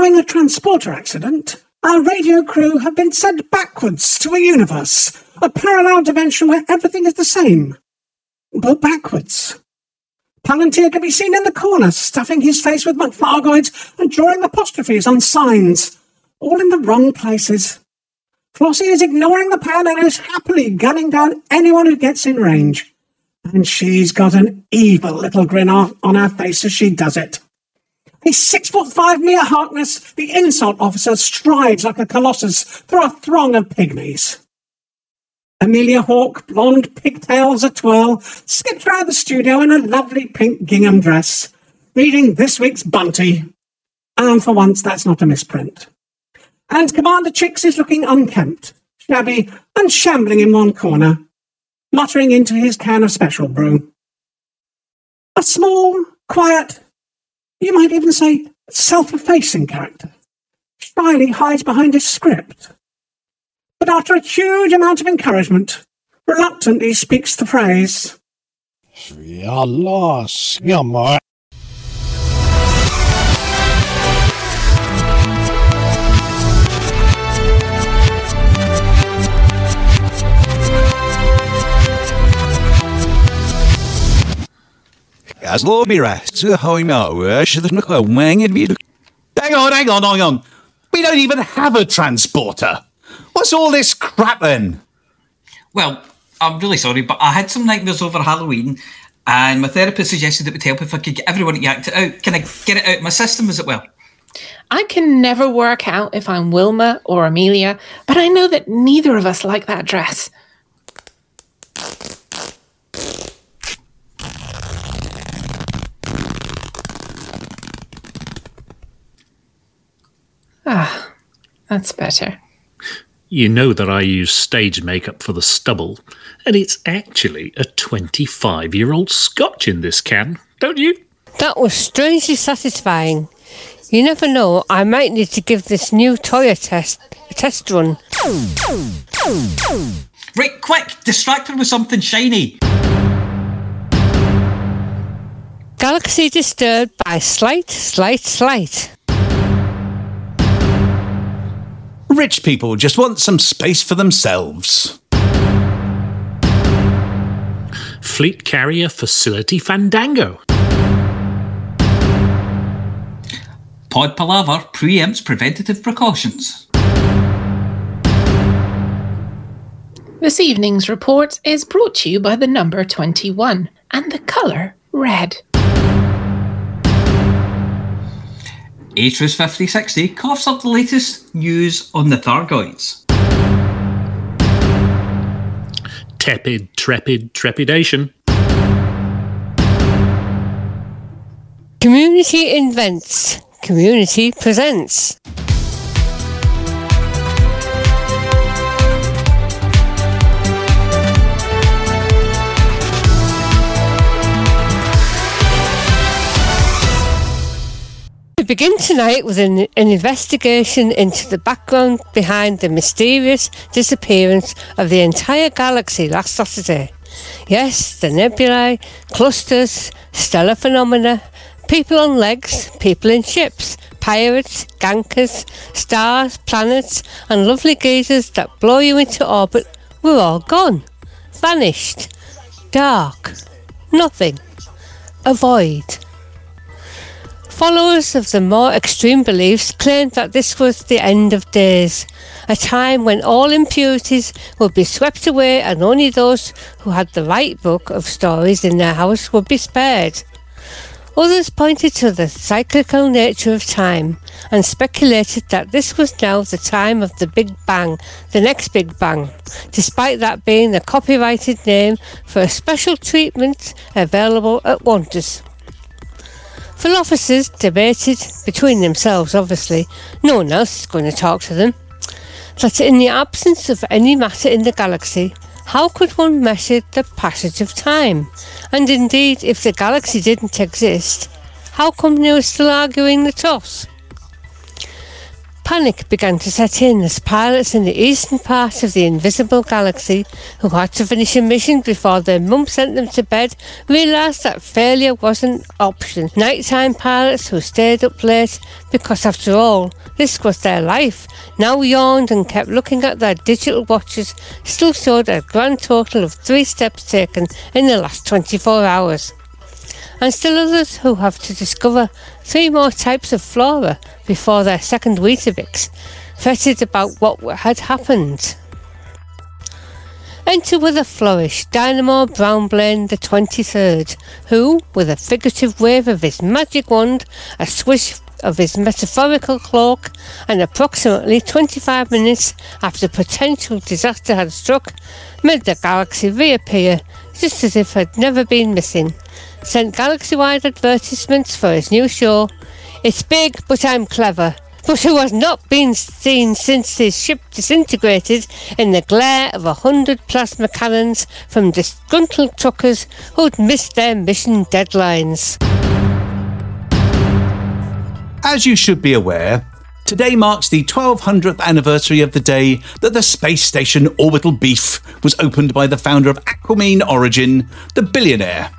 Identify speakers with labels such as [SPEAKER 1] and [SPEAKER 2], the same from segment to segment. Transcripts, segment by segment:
[SPEAKER 1] Following a transporter accident, our radio crew have been sent backwards to a universe, a parallel dimension where everything is the same, but backwards. Palantir can be seen in the corner, stuffing his face with McFargoids and drawing apostrophes on signs, all in the wrong places. Flossie is ignoring the pan and is happily gunning down anyone who gets in range. And she's got an evil little grin on, on her face as she does it. A six foot five Mia Harkness, the insult officer, strides like a colossus through a throng of pygmies. Amelia Hawke, blonde pigtails a twirl, skips round the studio in a lovely pink gingham dress, reading this week's Bunty. And for once, that's not a misprint. And Commander Chicks is looking unkempt, shabby, and shambling in one corner, muttering into his can of special brew. A small, quiet, you might even say self-effacing character, shyly hides behind his script. But after a huge amount of encouragement, reluctantly speaks the phrase.
[SPEAKER 2] As lo mira, so uh, how now, uh, should not go wang and be. Hang on, hang on, hang on. We don't even have a transporter. What's all this crap then?
[SPEAKER 3] Well, I'm really sorry, but I had some nightmares over Halloween, and my therapist suggested it would help if I could get everyone to act it out. Can I get it out of my system as it well?
[SPEAKER 4] I can never work out if I'm Wilma or Amelia, but I know that neither of us like that dress. Ah, that's better.
[SPEAKER 5] You know that I use stage makeup for the stubble, and it's actually a 25 year old scotch in this can, don't you?
[SPEAKER 6] That was strangely satisfying. You never know, I might need to give this new Toya test a test run.
[SPEAKER 3] Rick, quick, distract her with something shiny.
[SPEAKER 6] Galaxy disturbed by slight, slight, slight.
[SPEAKER 2] Rich people just want some space for themselves.
[SPEAKER 5] Fleet carrier facility fandango.
[SPEAKER 3] Pod Palaver preempts preventative precautions.
[SPEAKER 4] This evening's report is brought to you by the number 21 and the colour red.
[SPEAKER 3] Atrus 5060 coughs up the latest news on the Thargoids.
[SPEAKER 5] Tepid, trepid, trepidation.
[SPEAKER 6] Community invents. Community presents. Begin tonight with an, an investigation into the background behind the mysterious disappearance of the entire galaxy last Saturday. Yes, the nebulae, clusters, stellar phenomena, people on legs, people in ships, pirates, gankers, stars, planets, and lovely geysers that blow you into orbit were all gone, vanished, dark, nothing, a void. Followers of the more extreme beliefs claimed that this was the end of days, a time when all impurities would be swept away and only those who had the right book of stories in their house would be spared. Others pointed to the cyclical nature of time and speculated that this was now the time of the Big Bang, the next Big Bang, despite that being the copyrighted name for a special treatment available at Wonders. Philosophers debated between themselves, obviously, no one else is going to talk to them, that in the absence of any matter in the galaxy, how could one measure the passage of time? And indeed, if the galaxy didn't exist, how come they were still arguing the toss? Panic began to set in as pilots in the eastern part of the invisible galaxy, who had to finish a mission before their mum sent them to bed, realised that failure was an option. Nighttime pilots who stayed up late, because after all, this was their life, now yawned and kept looking at their digital watches, still showed a grand total of three steps taken in the last 24 hours and still others who have to discover three more types of flora before their second Weetabix, fretted about what had happened. Enter with a flourish Dynamo Brownblane the 23rd, who, with a figurative wave of his magic wand, a swish of his metaphorical cloak, and approximately 25 minutes after potential disaster had struck, made the galaxy reappear just as if it had never been missing sent galaxy wide advertisements for his new show. It's big, but I'm clever. But who has not been seen since his ship disintegrated in the glare of a hundred plasma cannons from disgruntled truckers who'd missed their mission deadlines.
[SPEAKER 2] As you should be aware, today marks the 1200th anniversary of the day that the space station Orbital Beef was opened by the founder of Aquamine Origin, the billionaire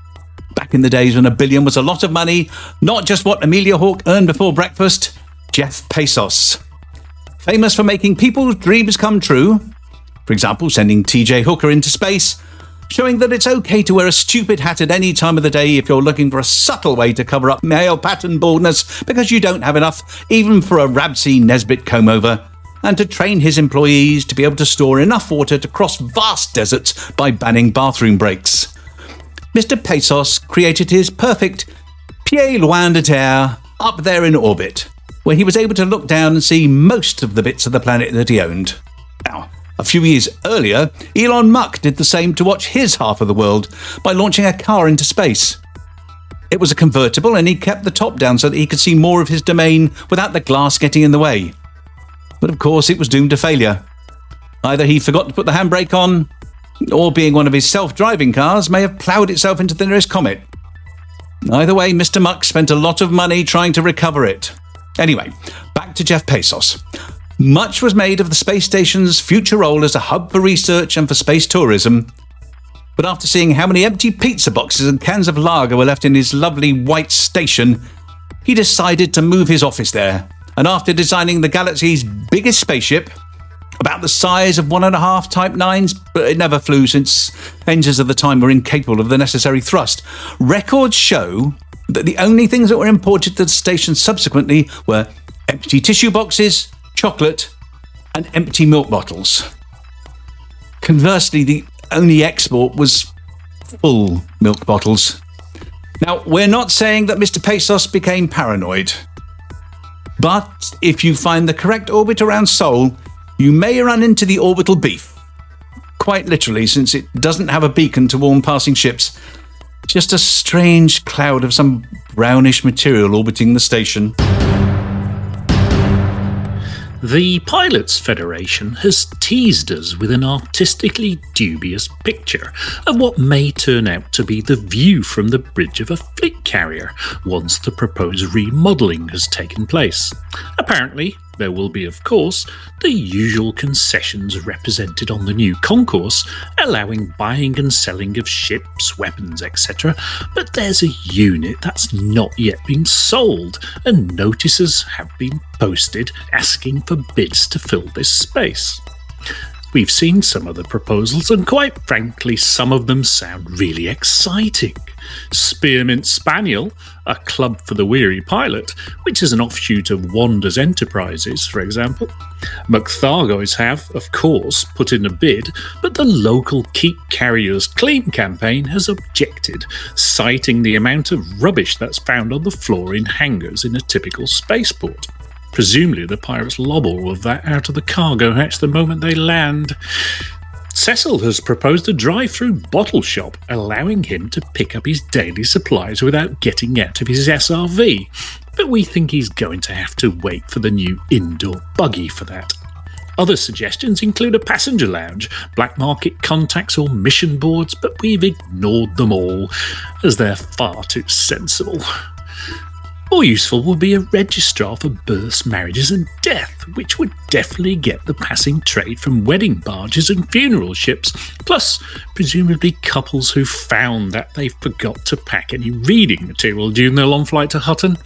[SPEAKER 2] Back in the days when a billion was a lot of money, not just what Amelia Hawke earned before breakfast, Jeff Bezos. Famous for making people's dreams come true, for example, sending TJ Hooker into space, showing that it's okay to wear a stupid hat at any time of the day if you're looking for a subtle way to cover up male pattern baldness because you don't have enough even for a Rab C. Nesbitt comb over, and to train his employees to be able to store enough water to cross vast deserts by banning bathroom breaks. Mr. Bezos created his perfect pied loin de terre up there in orbit, where he was able to look down and see most of the bits of the planet that he owned. Now, a few years earlier, Elon Musk did the same to watch his half of the world by launching a car into space. It was a convertible and he kept the top down so that he could see more of his domain without the glass getting in the way. But of course, it was doomed to failure. Either he forgot to put the handbrake on, or being one of his self driving cars, may have ploughed itself into the nearest comet. Either way, Mr. Musk spent a lot of money trying to recover it. Anyway, back to Jeff Bezos. Much was made of the space station's future role as a hub for research and for space tourism. But after seeing how many empty pizza boxes and cans of lager were left in his lovely white station, he decided to move his office there. And after designing the galaxy's biggest spaceship, about the size of one and a half Type 9s, but it never flew since engines of the time were incapable of the necessary thrust. Records show that the only things that were imported to the station subsequently were empty tissue boxes, chocolate, and empty milk bottles. Conversely, the only export was full milk bottles. Now, we're not saying that Mr. Bezos became paranoid. But if you find the correct orbit around Sol, you may run into the orbital beef. Quite literally, since it doesn't have a beacon to warn passing ships, just a strange cloud of some brownish material orbiting the station.
[SPEAKER 5] The Pilots Federation has teased us with an artistically dubious picture of what may turn out to be the view from the bridge of a fleet carrier once the proposed remodelling has taken place. Apparently, there will be, of course, the usual concessions represented on the new concourse, allowing buying and selling of ships, weapons, etc. But there's a unit that's not yet been sold, and notices have been posted asking for bids to fill this space. We've seen some of the proposals, and quite frankly, some of them sound really exciting. Spearmint Spaniel, a club for the weary pilot, which is an offshoot of Wander's Enterprises, for example. McThargoys have, of course, put in a bid, but the local Keep Carriers Clean campaign has objected, citing the amount of rubbish that's found on the floor in hangars in a typical spaceport. Presumably, the pirates lob all of that out of the cargo hatch the moment they land. Cecil has proposed a drive through bottle shop, allowing him to pick up his daily supplies without getting out of his SRV. But we think he's going to have to wait for the new indoor buggy for that. Other suggestions include a passenger lounge, black market contacts, or mission boards, but we've ignored them all, as they're far too sensible. More useful would be a registrar for births, marriages, and death, which would definitely get the passing trade from wedding barges and funeral ships, plus, presumably, couples who found that they forgot to pack any reading material during their long flight to Hutton.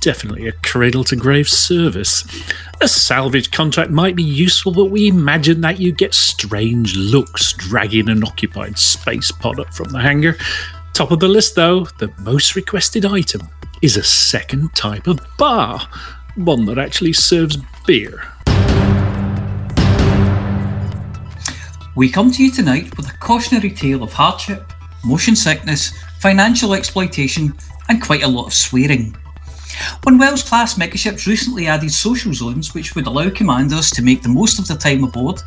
[SPEAKER 5] Definitely a cradle to grave service. A salvage contract might be useful, but we imagine that you get strange looks dragging an occupied space pod up from the hangar. Top of the list, though, the most requested item is a second type of bar, one that actually serves beer.
[SPEAKER 3] We come to you tonight with a cautionary tale of hardship, motion sickness, financial exploitation, and quite a lot of swearing. When Wells class megaships recently added social zones which would allow commanders to make the most of their time aboard,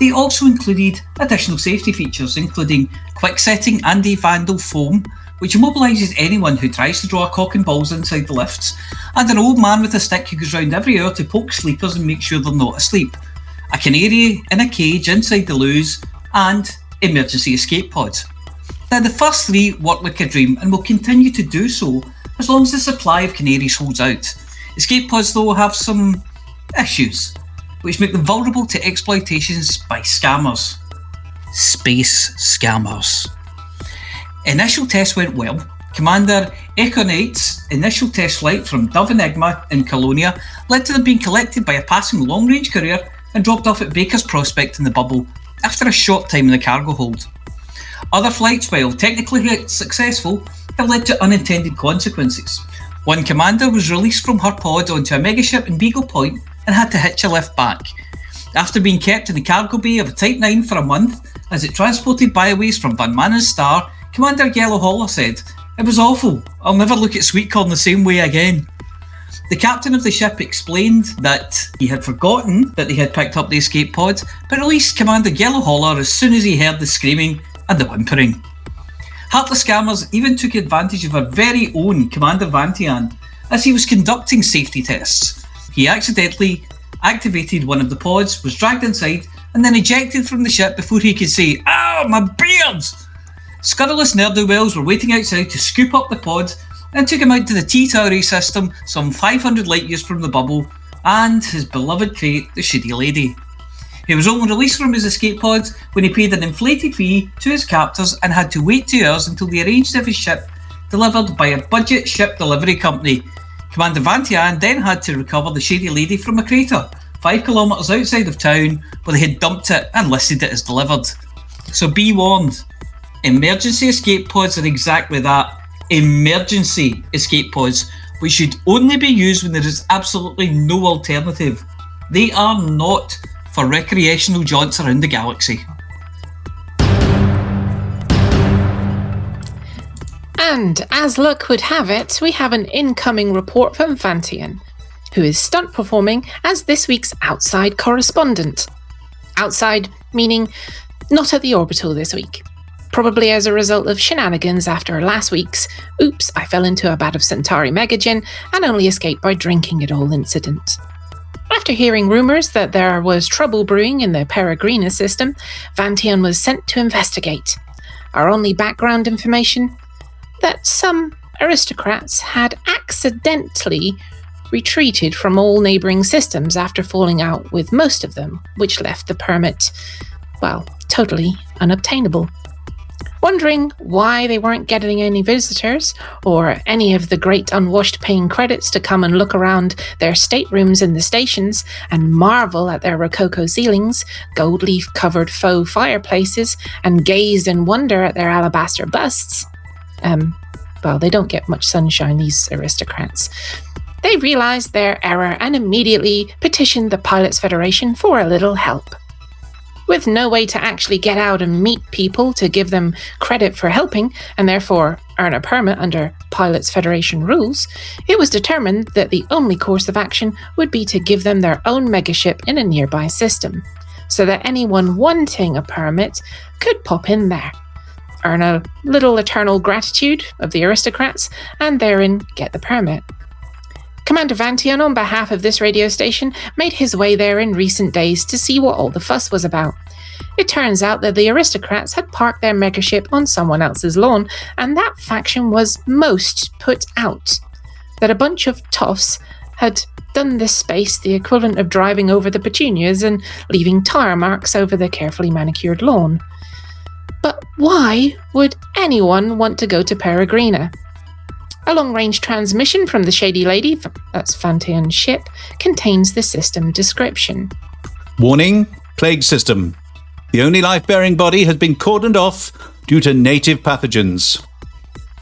[SPEAKER 3] they also included additional safety features, including quick setting anti vandal foam, which immobilises anyone who tries to draw a cock and balls inside the lifts, and an old man with a stick who goes round every hour to poke sleepers and make sure they're not asleep, a canary in a cage inside the loos, and emergency escape pods. Now, the first three work like a dream and will continue to do so as long as the supply of canaries holds out. Escape pods, though, have some issues, which make them vulnerable to exploitations by scammers. Space scammers. Initial tests went well. Commander Econite's initial test flight from Dove Enigma in Colonia led to them being collected by a passing long range courier and dropped off at Baker's Prospect in the bubble after a short time in the cargo hold. Other flights, while technically successful, have led to unintended consequences. One commander was released from her pod onto a megaship in Beagle Point and had to hitch a lift back. After being kept in the cargo bay of a Type 9 for a month as it transported biowaste from Van Maanen's star, Commander Yellow Holler said, It was awful. I'll never look at Sweetcorn the same way again. The captain of the ship explained that he had forgotten that they had picked up the escape pod, but released Commander Yellow Holler as soon as he heard the screaming and the whimpering. Heartless scammers even took advantage of our very own Commander Vantian as he was conducting safety tests. He accidentally activated one of the pods, was dragged inside, and then ejected from the ship before he could say, Ow, my beard! Scurrilous ne'er-do-wells were waiting outside to scoop up the pod and took him out to the T-Tauri system some 500 light years from the bubble and his beloved crate, the Shitty Lady. He was only released from his escape pods when he paid an inflated fee to his captors and had to wait two hours until they arranged have his ship delivered by a budget ship delivery company. Commander Vantian then had to recover the Shady Lady from a crater five kilometres outside of town where they had dumped it and listed it as delivered. So be warned, emergency escape pods are exactly that emergency escape pods, which should only be used when there is absolutely no alternative. They are not for recreational jaunts around the galaxy.
[SPEAKER 4] And as luck would have it, we have an incoming report from Vantian, who is stunt performing as this week's outside correspondent. Outside meaning not at the orbital this week. Probably as a result of shenanigans after last week's oops, I fell into a vat of Centauri Megagin and only escaped by drinking it all incident. After hearing rumours that there was trouble brewing in the Peregrina system, Vantian was sent to investigate. Our only background information that some aristocrats had accidentally retreated from all neighbouring systems after falling out with most of them, which left the permit, well, totally unobtainable. Wondering why they weren't getting any visitors or any of the great unwashed paying credits to come and look around their staterooms in the stations and marvel at their rococo ceilings, gold leaf covered faux fireplaces, and gaze in wonder at their alabaster busts. Um, well, they don't get much sunshine, these aristocrats. They realized their error and immediately petitioned the Pilots Federation for a little help. With no way to actually get out and meet people to give them credit for helping, and therefore earn a permit under Pilots Federation rules, it was determined that the only course of action would be to give them their own megaship in a nearby system, so that anyone wanting a permit could pop in there, earn a little eternal gratitude of the aristocrats, and therein get the permit. Commander Vantian, on behalf of this radio station, made his way there in recent days to see what all the fuss was about. It turns out that the aristocrats had parked their megaship on someone else's lawn, and that faction was most put out. that a bunch of toffs had done this space the equivalent of driving over the petunias and leaving tyre marks over the carefully manicured lawn. But why would anyone want to go to Peregrina? A long range transmission from the Shady Lady, that's Vantian's ship, contains the system description.
[SPEAKER 2] Warning Plague system. The only life bearing body has been cordoned off due to native pathogens.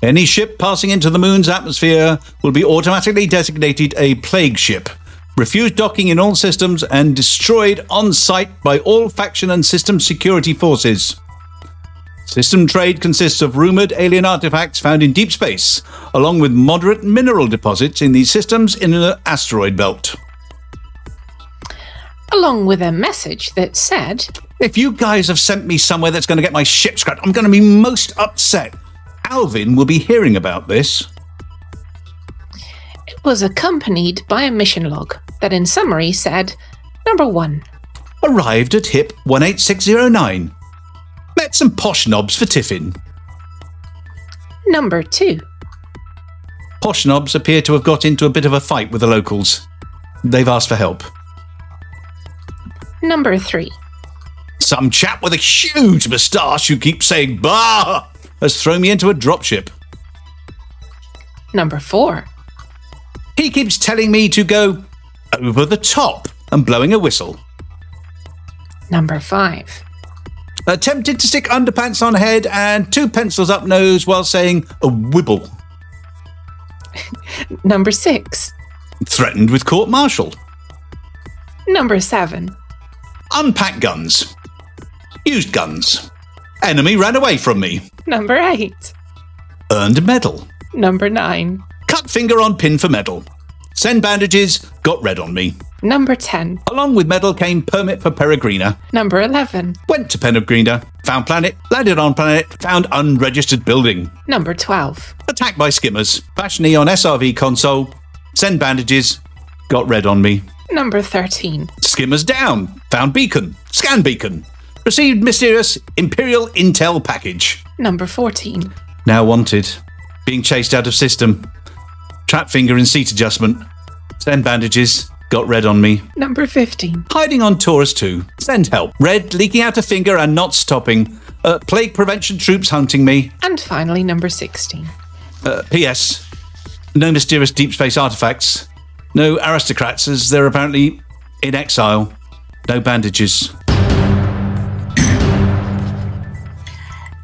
[SPEAKER 2] Any ship passing into the moon's atmosphere will be automatically designated a plague ship, refused docking in all systems, and destroyed on site by all faction and system security forces. System trade consists of rumoured alien artifacts found in deep space, along with moderate mineral deposits in these systems in an asteroid belt.
[SPEAKER 4] Along with a message that said,
[SPEAKER 2] If you guys have sent me somewhere that's going to get my ship scrapped, I'm going to be most upset. Alvin will be hearing about this.
[SPEAKER 4] It was accompanied by a mission log that, in summary, said Number one,
[SPEAKER 2] Arrived at HIP 18609. Met some posh knobs for tiffin.
[SPEAKER 4] Number two,
[SPEAKER 2] Posh knobs appear to have got into a bit of a fight with the locals. They've asked for help.
[SPEAKER 4] Number three,
[SPEAKER 2] Some chap with a huge moustache who keeps saying bah has thrown me into a dropship.
[SPEAKER 4] Number four,
[SPEAKER 2] He keeps telling me to go over the top and blowing a whistle.
[SPEAKER 4] Number five,
[SPEAKER 2] Attempted to stick underpants on head and two pencils up nose while saying a wibble.
[SPEAKER 4] Number six,
[SPEAKER 2] Threatened with court martial.
[SPEAKER 4] Number seven,
[SPEAKER 2] Unpacked guns. Used guns. Enemy ran away from me.
[SPEAKER 4] Number eight,
[SPEAKER 2] Earned medal.
[SPEAKER 4] Number nine,
[SPEAKER 2] Cut finger on pin for medal. Send bandages, got red on me.
[SPEAKER 4] Number 10,
[SPEAKER 2] Along with medal came permit for Peregrina.
[SPEAKER 4] Number 11,
[SPEAKER 2] Went to Peregrina, found planet, landed on planet, found unregistered building.
[SPEAKER 4] Number 12,
[SPEAKER 2] Attacked by skimmers. Fashioning on SRV console. Send bandages, got red on me.
[SPEAKER 4] Number 13,
[SPEAKER 2] Skimmers down. Found beacon. Scan beacon. Received mysterious Imperial Intel package.
[SPEAKER 4] Number 14,
[SPEAKER 2] Now wanted. Being chased out of system. Trap finger and seat adjustment. Send bandages. Got red on me.
[SPEAKER 4] Number 15,
[SPEAKER 2] Hiding on Taurus 2. Send help. Red leaking out a finger and not stopping. Uh, plague prevention troops hunting me.
[SPEAKER 4] and finally number 16.
[SPEAKER 2] Uh, P.S. No mysterious deep space artifacts. No aristocrats, as they're apparently in exile. No bandages.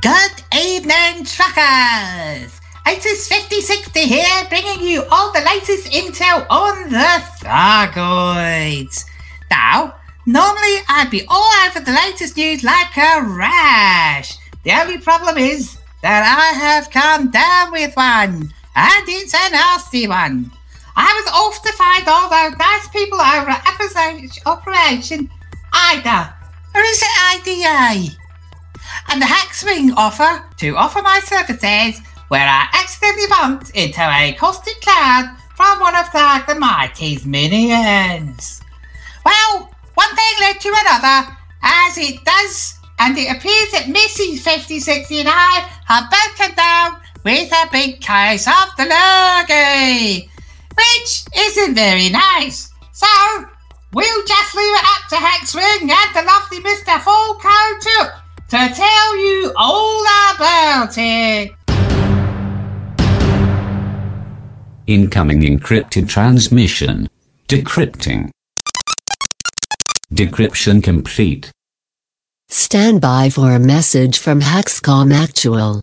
[SPEAKER 7] Good evening, truckers! ISIS 5060 here, bringing you all the latest intel on the Thargoids. Now, normally I'd be all over the latest news like a rash. The only problem is that I have come down with one, and it's a nasty one. I was off to find all those nice people over at Operation IDA. Or is it IDA? and the Hackswing offer to offer my services where I accidentally bumped into a caustic cloud from one of Thag the Mighty's minions. Well, one thing led to another, as it does, and it appears that Missy 5060 and I have both come down with a big case of the lurgy, which isn't very nice. So, we'll just leave it up to Hexwing and the lovely Mr. Falco to tell you all about it.
[SPEAKER 8] Incoming encrypted transmission. Decrypting. Decryption complete.
[SPEAKER 9] Stand by for a message from Haxcom Actual.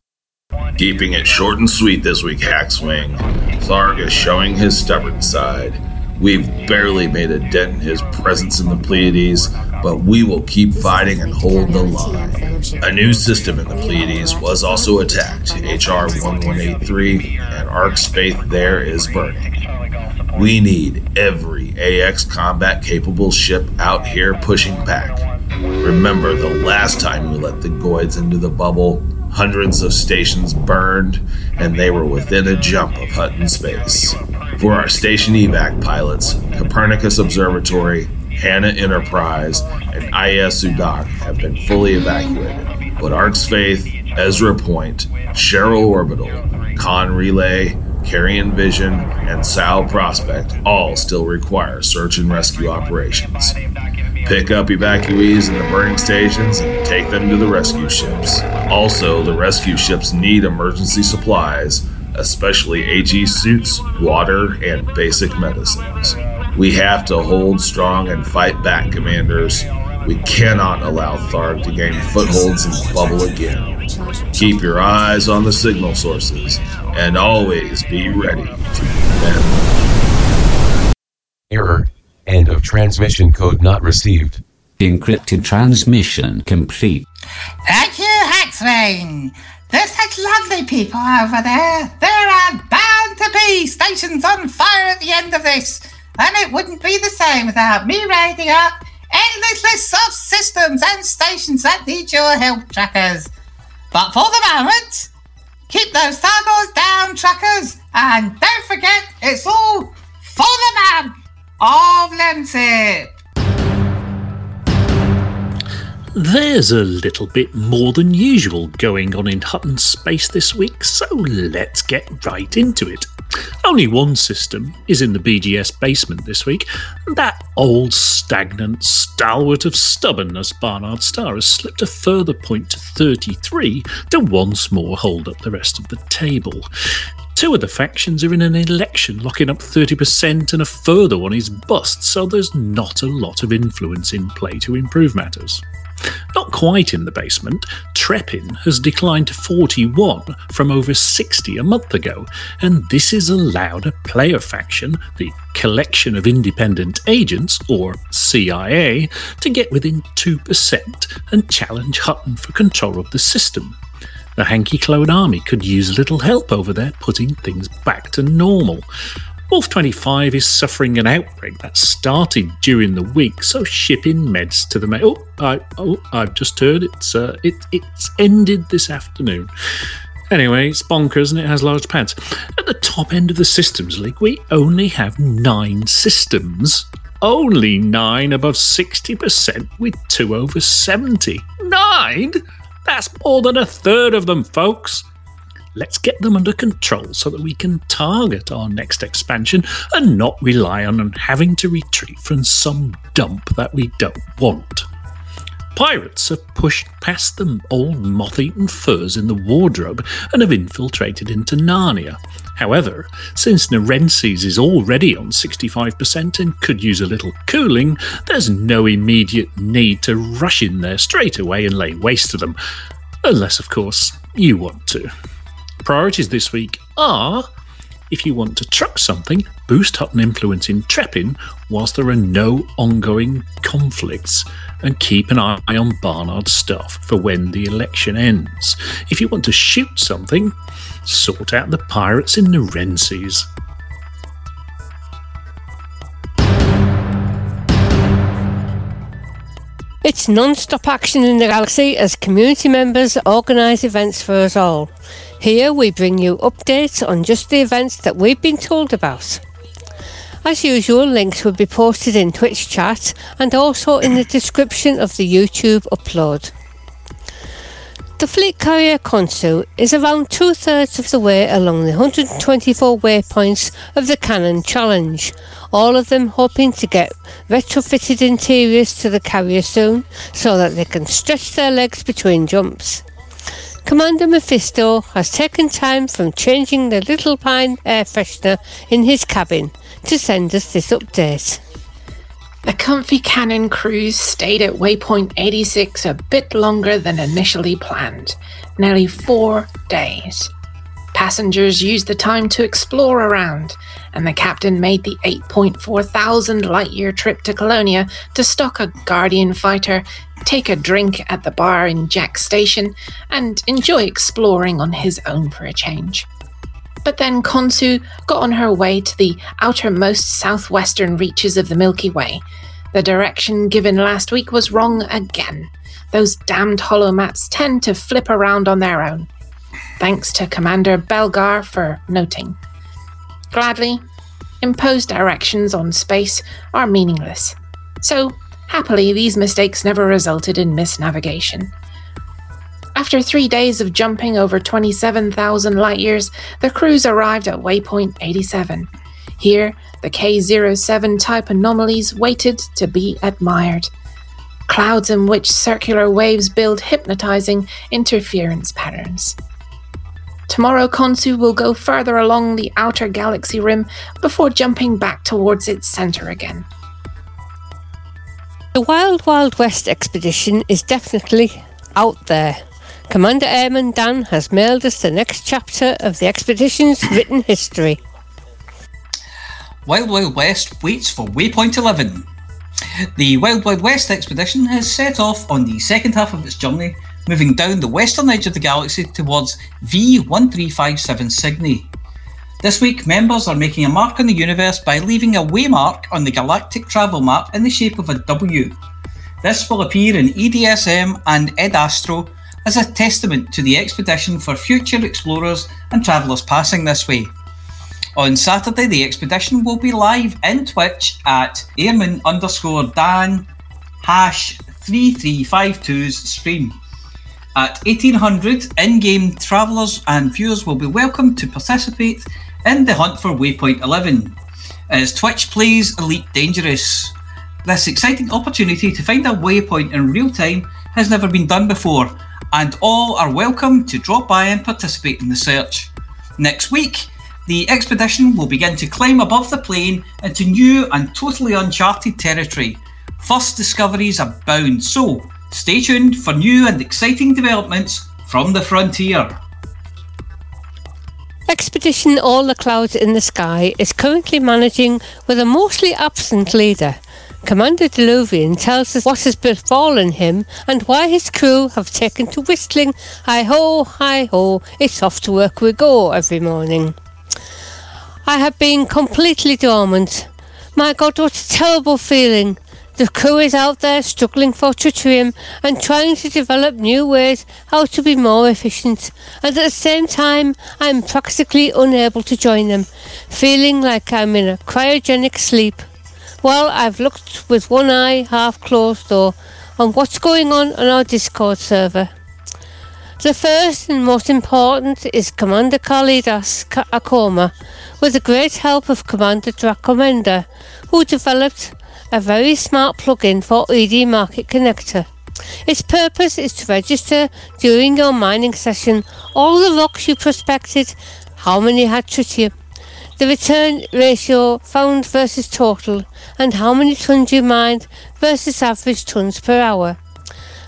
[SPEAKER 10] Keeping it short and sweet this week, Hackswing. Tharg is showing his stubborn side. We've barely made a dent in his presence in the Pleiades, but we will keep fighting and hold the line. A new system in the Pleiades was also attacked, HR 1183, and Ark's faith there is burning. We need every AX combat capable ship out here pushing back. Remember the last time we let the Goids into the bubble? Hundreds of stations burned, and they were within a jump of Hutton space. For our station evac pilots, Copernicus Observatory, Hanna Enterprise, and IS Sudak have been fully evacuated. But Ark's Faith, Ezra Point, Cheryl Orbital, Con Relay, Carrion Vision, and Sal Prospect all still require search and rescue operations. Pick up evacuees in the burning stations and take them to the rescue ships. Also, the rescue ships need emergency supplies, especially AG suits, water, and basic medicines. We have to hold strong and fight back, commanders. We cannot allow Tharg to gain footholds in the bubble again. Keep your eyes on the signal sources and always be ready to defend.
[SPEAKER 11] Error. End of transmission code not received.
[SPEAKER 8] Encrypted transmission complete.
[SPEAKER 7] Thank you, Haxwing. There's such lovely people over there. There are bound to be stations on fire at the end of this, and it wouldn't be the same without me raiding up endless lists of systems and stations that need your help, trackers. But for the moment, keep those Thargors down, trackers, and don't forget it's all for the man of Lemsip.
[SPEAKER 5] There's a little bit more than usual going on in Hutton space this week, so let's get right into it. Only one system is in the BGS basement this week. And that old, stagnant, stalwart of stubbornness Barnard Star has slipped a further point to 33 to once more hold up the rest of the table. Two of the factions are in an election, locking up 30%, and a further one is bust, so there's not a lot of influence in play to improve matters. Not quite in the basement, Trepin has declined to 41 from over 60 a month ago, and this has allowed a player faction, the Collection of Independent Agents, or CIA, to get within 2% and challenge Hutton for control of the system. The Hanky Clone army could use a little help over there putting things back to normal. Wolf 25 is suffering an outbreak that started during the week, so shipping meds to the ma- oh, I, oh, I've just heard it's uh, it, it's ended this afternoon. Anyway, it's bonkers and it has large pads. At the top end of the systems league, we only have nine systems. Only nine above 60% with two over 70. Nine? That's more than a third of them, folks. Let's get them under control so that we can target our next expansion and not rely on having to retreat from some dump that we don't want. Pirates have pushed past the old moth eaten furs in the wardrobe and have infiltrated into Narnia. However, since Narenses is already on 65% and could use a little cooling, there's no immediate need to rush in there straight away and lay waste to them. Unless, of course, you want to. Priorities this week are if you want to truck something, boost Hutton influence in Trepin whilst there are no ongoing conflicts, and keep an eye on Barnard's Star for when the election ends. If you want to shoot something, sort out the pirates in Narenses.
[SPEAKER 6] It's non stop action in the galaxy as community members organise events for us all. Here we bring you updates on just the events that we've been told about. As usual, links will be posted in Twitch chat and also in the description of the YouTube upload. The fleet carrier Konsu is around two thirds of the way along the 124 waypoints of the Canonn Challenge, all of them hoping to get retrofitted interiors to the carrier soon so that they can stretch their legs between jumps. Commander Mephisto has taken time from changing the Little Pine air freshener in his cabin to send us this update.
[SPEAKER 4] The Comfy Canonn cruise stayed at waypoint 86 a bit longer than initially planned, nearly four days. Passengers used the time to explore around, and the captain made the 8.4 thousand light year trip to Colonia to stock a Guardian fighter, take a drink at the bar in Jaques Station, and enjoy exploring on his own for a change. But then Konsu got on her way to the outermost southwestern reaches of the Milky Way. The direction given last week was wrong again. Those damned holo maps tend to flip around on their own. Thanks to Commander Belgar for noting. Gladly, imposed directions on space are meaningless. So, happily, these mistakes never resulted in misnavigation. After three days of jumping over 27,000 light years, the crews arrived at waypoint 87. Here, the K07 type anomalies waited to be admired. Clouds in which circular waves build hypnotizing interference patterns. Tomorrow, Konsu will go further along the outer galaxy rim before jumping back towards its center again.
[SPEAKER 6] The Wild Wild West expedition is definitely out there. Commander Airman Dan has mailed us the next chapter of the expedition's written history.
[SPEAKER 3] Wild Wild West waits for Waypoint 11. The Wild Wild West expedition has set off on the second half of its journey, moving down the western edge of the galaxy towards V1357 Cygni. This week, members are making a mark on the universe by leaving a waymark on the galactic travel map in the shape of a W. This will appear in EDSM and EDASTRO as a testament to the expedition for future explorers and travellers passing this way. On Saturday, the expedition will be live in Twitch at airman underscore Dan hash 3352's stream. At 1800, in game travellers and viewers will be welcome to participate in the hunt for Waypoint 11 as Twitch plays Elite Dangerous. This exciting opportunity to find a waypoint in real time has never been done before, and all are welcome to drop by and participate in the search. Next week, the expedition will begin to climb above the plane into new and totally uncharted territory. First discoveries abound, so stay tuned for new and exciting developments from the frontier.
[SPEAKER 6] Expedition All the Clouds in the Sky is currently managing with a mostly absent leader. Commander Deluvian tells us what has befallen him and why his crew have taken to whistling Hi ho, hi ho, it's off to work we go every morning. I have been completely dormant. My God, what a terrible feeling. The crew is out there struggling for tritium and trying to develop new ways how to be more efficient. And at the same time, I'm practically unable to join them, feeling like I'm in a cryogenic sleep. Well, I've looked with one eye half closed though on what's going on on our Discord server. The first and most important is Commander Kalidas Akoma, with the great help of Commander Dracomenda, who developed a very smart plugin for ED Market Connector. Its purpose is to register during your mining session all the rocks you prospected, how many had tritium, the return ratio found versus total, and how many tons you mined versus average tons per hour.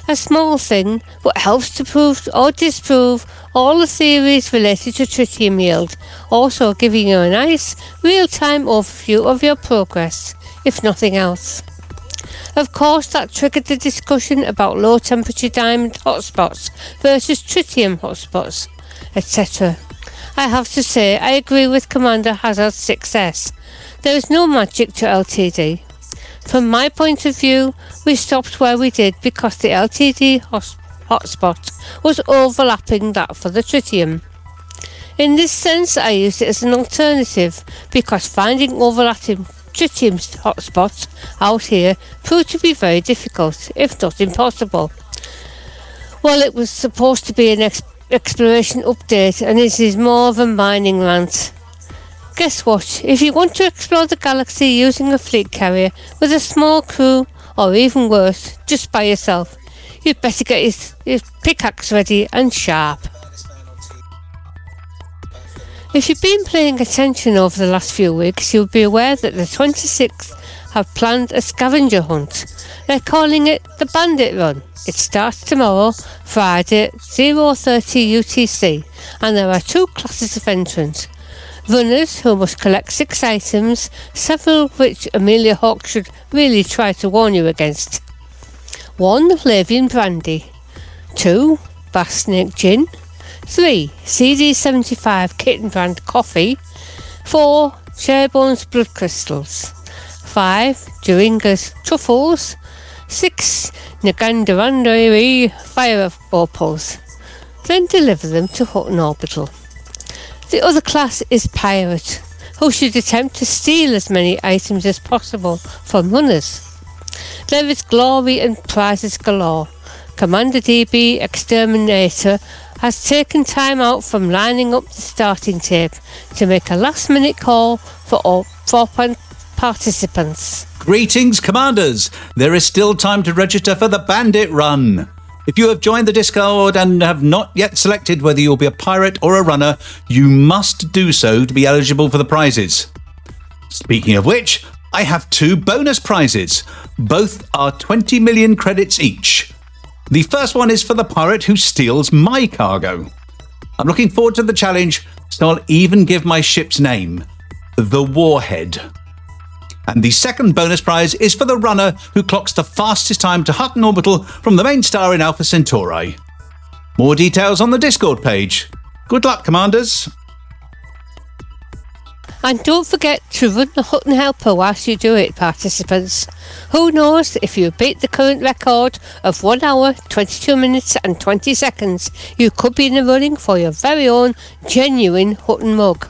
[SPEAKER 6] A small thing, but helps to prove or disprove all the theories related to tritium yield, also giving you a nice real-time overview of your progress if nothing else. Of course, that triggered the discussion about low temperature diamond hotspots versus tritium hotspots, etc. I have to say, I agree with Commander Hazard's success. There is no magic to LTD. From my point of view, we stopped where we did because the LTD hotspot was overlapping that for the tritium. In this sense, I used it as an alternative because finding overlapping tritium hotspots out here proved to be very difficult, if not impossible. Well, it was supposed to be an ex- exploration update, and this is more of a mining rant. Guess what? If you want to explore the galaxy using a fleet carrier with a small crew, or even worse, just by yourself, you'd better get your, your pickaxe ready and sharp. If you've been paying attention over the last few weeks, you'll be aware that the 26th have planned a scavenger hunt. They're calling it the Bandit Run. It starts tomorrow, Friday, 0.30 UTC, and there are two classes of entrants. Runners who must collect six items, several of which Amelia Hawke should really try to warn you against. 1. Lavian Brandy. 2. Bast Snake Gin. 3. CD75 Kitten Brand Coffee. 4. Sherborne's Blood Crystals. 5. Deuringas Truffles. 6. Ngadandari Fire Opals. Then deliver them to Hutton Orbital. The other class is Pirate, who should attempt to steal as many items as possible from runners. There is glory and prizes galore. Commander DB Exterminator has taken time out from lining up the starting tape to make a last minute call for all four pan- participants.
[SPEAKER 2] Greetings, commanders! There is still time to register for the Bandit Run. If you have joined the Discord and have not yet selected whether you'll be a pirate or a runner, you must do so to be eligible for the prizes. Speaking of which, I have two bonus prizes. Both are 20 million credits each. The first one is for the pirate who steals my cargo. I'm looking forward to the challenge, so I'll even give my ship's name the Warhead. And the second bonus prize is for the runner who clocks the fastest time to Hutton Orbital from the main star in Alpha Centauri. More details on the Discord page. Good luck, Commanders.
[SPEAKER 6] And don't forget to run the Hutton Helper whilst you do it, participants. Who knows if you beat the current record of 1 hour, 22 minutes, and 20 seconds, you could be in the running for your very own genuine Hutton mug.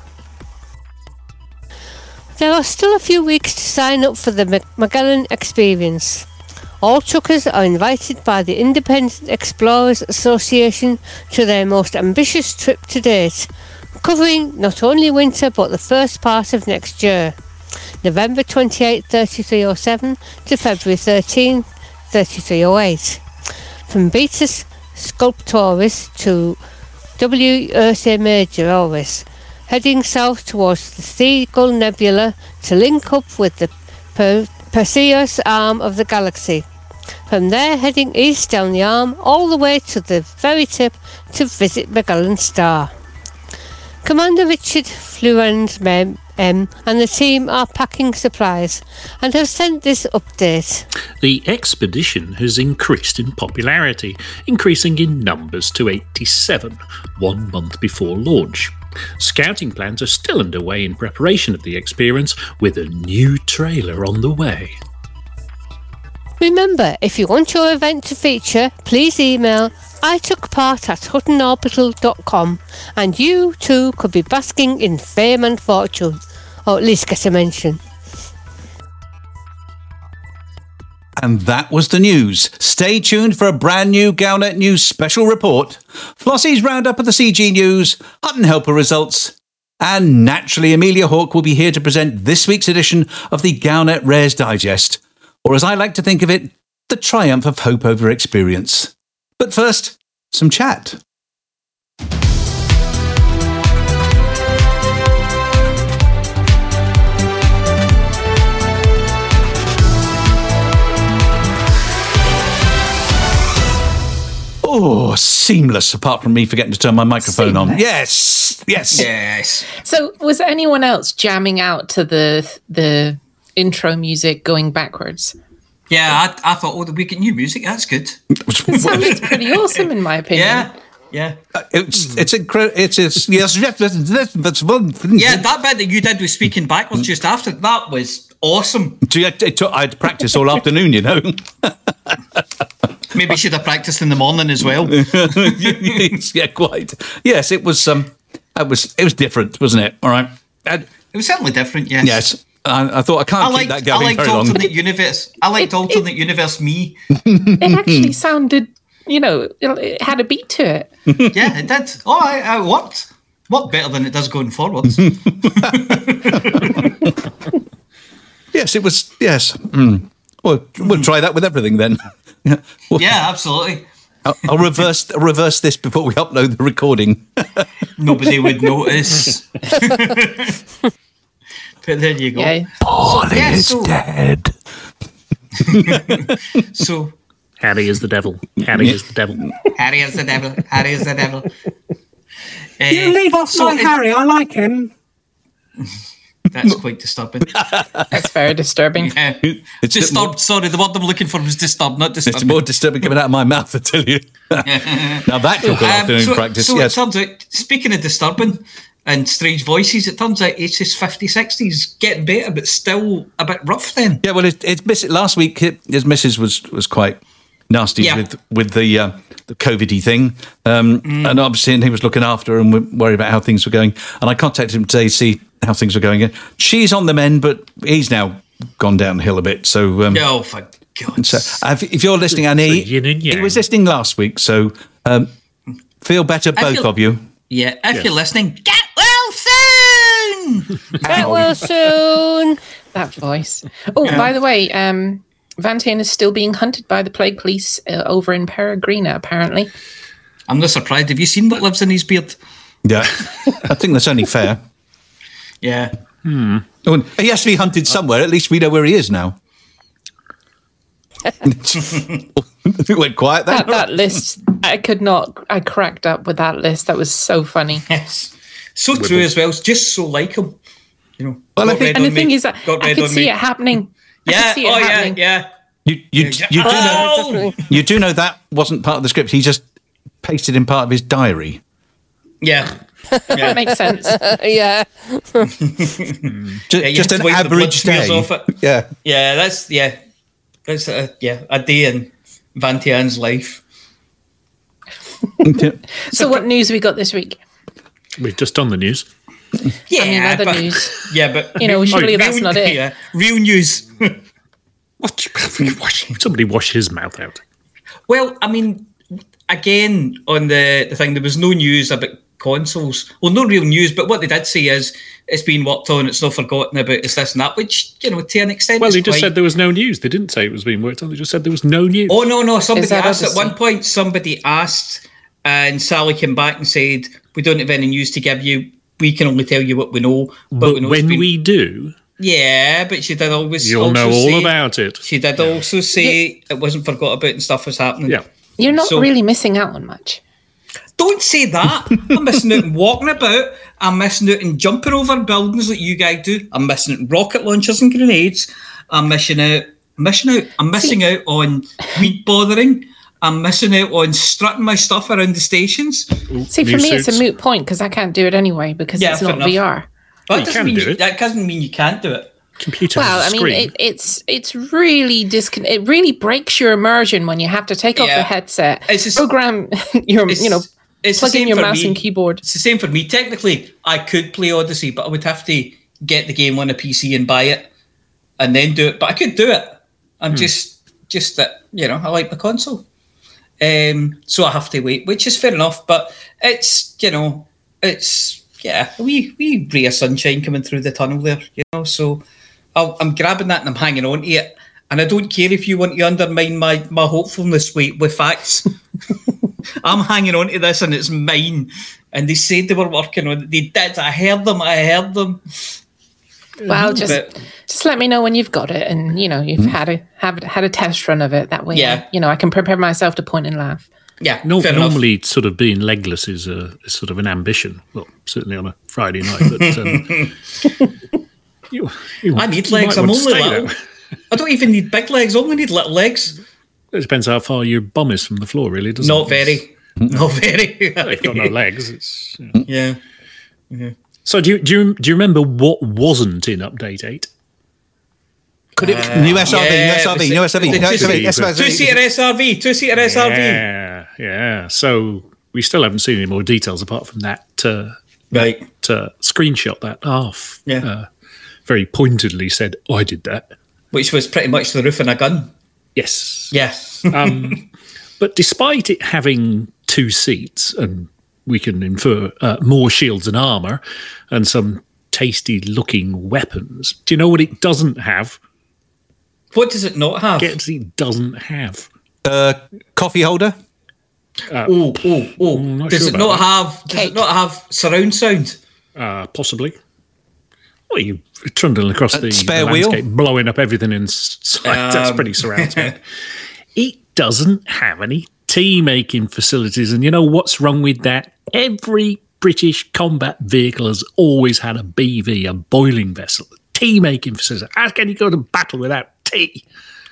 [SPEAKER 6] There are still a few weeks to sign up for the Mag- Magellan Experience. All truckers are invited by the Independent Explorers Association to their most ambitious trip to date, covering not only winter but the first part of next year. November 28 3307 to February 13 3308. From Beatus Sculptoris to W. Ursa Major Oris, heading south towards the Seagull Nebula to link up with the per- Perseus arm of the galaxy. From there, heading east down the arm all the way to the very tip to visit Magellan Star. Commander Richard Fluend Mem M and the team are packing supplies and have sent this update.
[SPEAKER 5] The expedition has increased in popularity, increasing in numbers to 87, one month before launch. Scouting plans are still underway in preparation of the experience, with a new trailer on the way.
[SPEAKER 6] Remember, if you want your event to feature, please email I took part at huttonorbital.com and you too could be basking in fame and fortune, or at least get a mention.
[SPEAKER 2] And that was the news. Stay tuned for a brand new Galnet News special report, Flossie's roundup of the CG News, Hutton Helper results, and naturally, Amelia Hawke will be here to present this week's edition of the Galnet Rares Digest, or as I like to think of it, the triumph of hope over experience. But first, some chat. Oh, seamless, apart from me forgetting to turn my microphone on. Yes, yes.
[SPEAKER 3] Yes.
[SPEAKER 4] So, was anyone else jamming out to the the intro music going backwards?
[SPEAKER 3] Yeah, I, I thought, oh, we get new music. That's good.
[SPEAKER 4] It sounded pretty awesome, in my opinion.
[SPEAKER 3] Yeah. Yeah.
[SPEAKER 2] It's it's incredible. It's it's yes yes yes yes. That's one.
[SPEAKER 3] Yeah, that bit that you did with speaking backwards just after, that was awesome.
[SPEAKER 2] So yeah, it took, I'd practice all afternoon, you know.
[SPEAKER 3] Maybe you should have practiced in the morning as well.
[SPEAKER 2] yeah, quite. Yes, it was. Um, it was. It was different, wasn't it? All right. And,
[SPEAKER 3] It was certainly different, yes.
[SPEAKER 2] yes. I, I thought I can't
[SPEAKER 3] I
[SPEAKER 2] keep
[SPEAKER 3] liked,
[SPEAKER 2] that
[SPEAKER 3] I
[SPEAKER 2] going
[SPEAKER 3] liked
[SPEAKER 2] very long.
[SPEAKER 3] alternate universe. I liked alternate universe me.
[SPEAKER 4] It actually sounded, you know, it, it had a beat to it.
[SPEAKER 3] yeah, it did. Oh, I, I worked. Worked better than it does going forwards.
[SPEAKER 2] Yes, it was. Yes. Mm. Well, we'll try that with everything then. Yeah. Well,
[SPEAKER 3] yeah, absolutely.
[SPEAKER 2] I'll, I'll reverse I'll reverse this before we upload the recording.
[SPEAKER 3] Nobody would notice. But there you go.
[SPEAKER 4] Yeah.
[SPEAKER 2] Polly
[SPEAKER 3] yeah,
[SPEAKER 2] is
[SPEAKER 3] so-
[SPEAKER 2] dead.
[SPEAKER 3] So
[SPEAKER 5] Harry is the devil. Harry is the devil.
[SPEAKER 3] Harry is the devil. Harry is the devil.
[SPEAKER 1] You
[SPEAKER 3] Uh,
[SPEAKER 1] leave off
[SPEAKER 3] so
[SPEAKER 1] my
[SPEAKER 3] it-
[SPEAKER 1] Harry. I like him.
[SPEAKER 3] That's quite disturbing.
[SPEAKER 4] That's very disturbing.
[SPEAKER 3] Yeah.
[SPEAKER 2] It's a bit more-
[SPEAKER 3] Disturbed. Sorry, the word I'm looking for was disturbed, not
[SPEAKER 2] It's more disturbing coming out of my mouth, I tell you. now that took an
[SPEAKER 3] Um,
[SPEAKER 2] afternoon
[SPEAKER 3] so,
[SPEAKER 2] practice.
[SPEAKER 3] so
[SPEAKER 2] yes.
[SPEAKER 3] it turns out, speaking of disturbing and strange voices, it turns out it's Aces 5060s getting better, but still a bit rough then.
[SPEAKER 2] Yeah, well, it, it's miss last week. His missus was was quite nasty
[SPEAKER 3] Yeah.
[SPEAKER 2] with with the uh, the COVIDy thing, um,
[SPEAKER 3] Mm.
[SPEAKER 2] and obviously, and he was looking after her and worried about how things were going. And I contacted him today to see how things were going. She's on the mend, but he's now gone downhill a bit. So um,
[SPEAKER 3] No, fine.
[SPEAKER 2] So, uh, if, if you're listening, and he, he was listening last week, so um, feel better,
[SPEAKER 3] I
[SPEAKER 2] both of you.
[SPEAKER 3] Yeah, if
[SPEAKER 5] Yes.
[SPEAKER 3] you're listening, get well soon.
[SPEAKER 6] Get well soon.
[SPEAKER 4] That voice. Oh, by the way, um, Vantian is still being hunted by the plague police uh, over in Peregrina, apparently.
[SPEAKER 3] I'm not surprised. Have you seen what lives in his beard?
[SPEAKER 2] Yeah, I think that's only fair.
[SPEAKER 3] Yeah.
[SPEAKER 2] Well, He has to be hunted somewhere. At least we know where he is now. it went quiet then.
[SPEAKER 4] That, that list, I could not, I cracked up with that list. That was so funny.
[SPEAKER 3] Yes. So true as well. It's just so like him. You know.
[SPEAKER 2] Well, I
[SPEAKER 3] got
[SPEAKER 2] think-
[SPEAKER 4] And the
[SPEAKER 3] on
[SPEAKER 4] thing
[SPEAKER 3] me,
[SPEAKER 4] is that
[SPEAKER 3] got
[SPEAKER 4] I could see
[SPEAKER 3] me.
[SPEAKER 4] it happening. I
[SPEAKER 3] Yeah.
[SPEAKER 4] could see it
[SPEAKER 3] Oh yeah.
[SPEAKER 4] happening.
[SPEAKER 3] Yeah.
[SPEAKER 2] You, you, you, do know,
[SPEAKER 3] Oh!
[SPEAKER 2] you do know that wasn't part of the script. He just pasted in part of his diary.
[SPEAKER 3] Yeah.
[SPEAKER 4] That makes sense.
[SPEAKER 6] yeah.
[SPEAKER 2] Ju-
[SPEAKER 3] Yeah,
[SPEAKER 2] just an
[SPEAKER 3] to wipe the blood
[SPEAKER 2] average day.
[SPEAKER 3] off it.
[SPEAKER 2] Yeah.
[SPEAKER 3] Yeah. That's yeah. That's a, yeah a day in Vantian's life.
[SPEAKER 4] So, what news we got this week?
[SPEAKER 5] We've just done the news.
[SPEAKER 3] Yeah.
[SPEAKER 4] I mean, other
[SPEAKER 3] but,
[SPEAKER 4] news.
[SPEAKER 3] Yeah, but
[SPEAKER 4] You know, surely
[SPEAKER 3] real-
[SPEAKER 4] that's not it.
[SPEAKER 3] Yeah, real news.
[SPEAKER 5] What? Are we washing? Somebody wash his mouth out.
[SPEAKER 3] Well, I mean, again, on the, the thing, there was no news about consoles. Well, no real news, but what they did say is it's been worked on, it's not forgotten about, it's this and that, which, you know, to an extent.
[SPEAKER 5] Well,
[SPEAKER 3] is
[SPEAKER 5] they just
[SPEAKER 3] quite-
[SPEAKER 5] said there was no news. They didn't say it was being worked on. They just said there was no news.
[SPEAKER 3] Oh, no, no. Somebody asked at one point, somebody asked, and Sally came back and said, We don't have any news to give you. We can only tell you what we know. But,
[SPEAKER 5] but
[SPEAKER 3] we know
[SPEAKER 5] when
[SPEAKER 3] been-
[SPEAKER 5] we do,
[SPEAKER 3] Yeah, but she did always.
[SPEAKER 5] you'll
[SPEAKER 3] also
[SPEAKER 5] know all
[SPEAKER 3] say-
[SPEAKER 5] about it.
[SPEAKER 3] She did also say it wasn't forgot about and stuff was happening.
[SPEAKER 5] Yeah.
[SPEAKER 4] You're not
[SPEAKER 3] So-
[SPEAKER 4] really missing out on much.
[SPEAKER 3] Don't say that. I'm missing out and walking about. I'm missing out and jumping over buildings like you guys do. I'm missing out on rocket launchers and grenades. I'm missing out. Missing out. I'm missing out on weed bothering. I'm missing out on strutting my stuff around the stations.
[SPEAKER 4] See, for
[SPEAKER 5] New
[SPEAKER 4] me, it's a moot point because I can't do it anyway because
[SPEAKER 3] Yeah,
[SPEAKER 4] it's not
[SPEAKER 3] enough.
[SPEAKER 4] VR.
[SPEAKER 3] But
[SPEAKER 5] you
[SPEAKER 3] that doesn't mean
[SPEAKER 5] do
[SPEAKER 3] you, that doesn't mean you can't do it.
[SPEAKER 5] Computer
[SPEAKER 4] Well,
[SPEAKER 5] has
[SPEAKER 4] I
[SPEAKER 5] a
[SPEAKER 4] mean,
[SPEAKER 5] screen.
[SPEAKER 4] it, it's it's really discon- It really breaks your immersion when you have to take off
[SPEAKER 3] Yeah.
[SPEAKER 4] the headset,
[SPEAKER 3] It's just-
[SPEAKER 4] program your,
[SPEAKER 3] It's,
[SPEAKER 4] you know,
[SPEAKER 3] it's the
[SPEAKER 4] plug in
[SPEAKER 3] same
[SPEAKER 4] your
[SPEAKER 3] for
[SPEAKER 4] mouse
[SPEAKER 3] me.
[SPEAKER 4] and keyboard.
[SPEAKER 3] It's the same for me. Technically, I could play Odyssey, but I would have to get the game on a PC and buy it, and then do it. But I could do it. I'm hmm. just just that you know I like the console, um, so I have to wait, which is fair enough. But it's you know it's yeah we we ray of sunshine coming through the tunnel there, you know. So I'll, I'm grabbing that and I'm hanging on to it. And I don't care if you want to undermine my, my hopefulness with, with facts. I'm hanging on to this and it's mine. And they said they were working on it. They did. I heard them. I heard them.
[SPEAKER 4] Well, mm-hmm. just
[SPEAKER 3] But-
[SPEAKER 4] just let me know when you've got it, and you know you've mm-hmm. had a have had a test run of it. That way,
[SPEAKER 3] Yeah.
[SPEAKER 4] you know I can prepare myself to point and laugh.
[SPEAKER 3] Yeah,
[SPEAKER 5] No,
[SPEAKER 3] fair enough.
[SPEAKER 5] normally, sort of being legless is, a, is sort of an ambition. Well, certainly on a Friday night. But um, you, you,
[SPEAKER 3] I need
[SPEAKER 5] you
[SPEAKER 3] legs. I'm only
[SPEAKER 5] stay
[SPEAKER 3] little. I don't even need big legs. I only need little legs.
[SPEAKER 5] It depends how far your bum is from the floor, really, doesn't
[SPEAKER 3] Not
[SPEAKER 5] it?
[SPEAKER 3] Not very. Hmm. Not very.
[SPEAKER 5] You've got no legs. It's, yeah.
[SPEAKER 3] yeah.
[SPEAKER 5] So, do you, do, you, do you remember what wasn't in Update 8?
[SPEAKER 2] Could it new SRV, new SRV, new SRV, new SRV, SRV.
[SPEAKER 3] Two seater SRV. Two seater SRV.
[SPEAKER 5] Yeah, yeah. So, we still haven't seen any more details apart from that uh,
[SPEAKER 3] Right.
[SPEAKER 5] uh, screenshot that half
[SPEAKER 3] Yeah.
[SPEAKER 5] uh, very pointedly said, oh, I did that.
[SPEAKER 3] Which was pretty much the roof and a gun.
[SPEAKER 5] Yes.
[SPEAKER 3] Yes.
[SPEAKER 5] Um, but despite it having two seats, and we can infer uh, more shields and armor and some tasty looking weapons, do you know what it doesn't have?
[SPEAKER 3] What does it not have?
[SPEAKER 5] Get it doesn't have.
[SPEAKER 2] Uh, coffee holder.
[SPEAKER 3] oh, oh, oh. Does
[SPEAKER 5] sure
[SPEAKER 3] it not
[SPEAKER 5] that.
[SPEAKER 3] have? Does
[SPEAKER 4] Cake.
[SPEAKER 3] it not have surround sound?
[SPEAKER 5] Uh, possibly. Well, you trundling across the, the
[SPEAKER 2] spare wheel?
[SPEAKER 5] landscape, blowing up everything in sight. That's
[SPEAKER 3] Um,
[SPEAKER 5] pretty surround sound. it doesn't have any tea making facilities, and you know what's wrong with that? Every British combat vehicle has always had a BV, a boiling vessel, tea making facility. How can you go to battle without tea?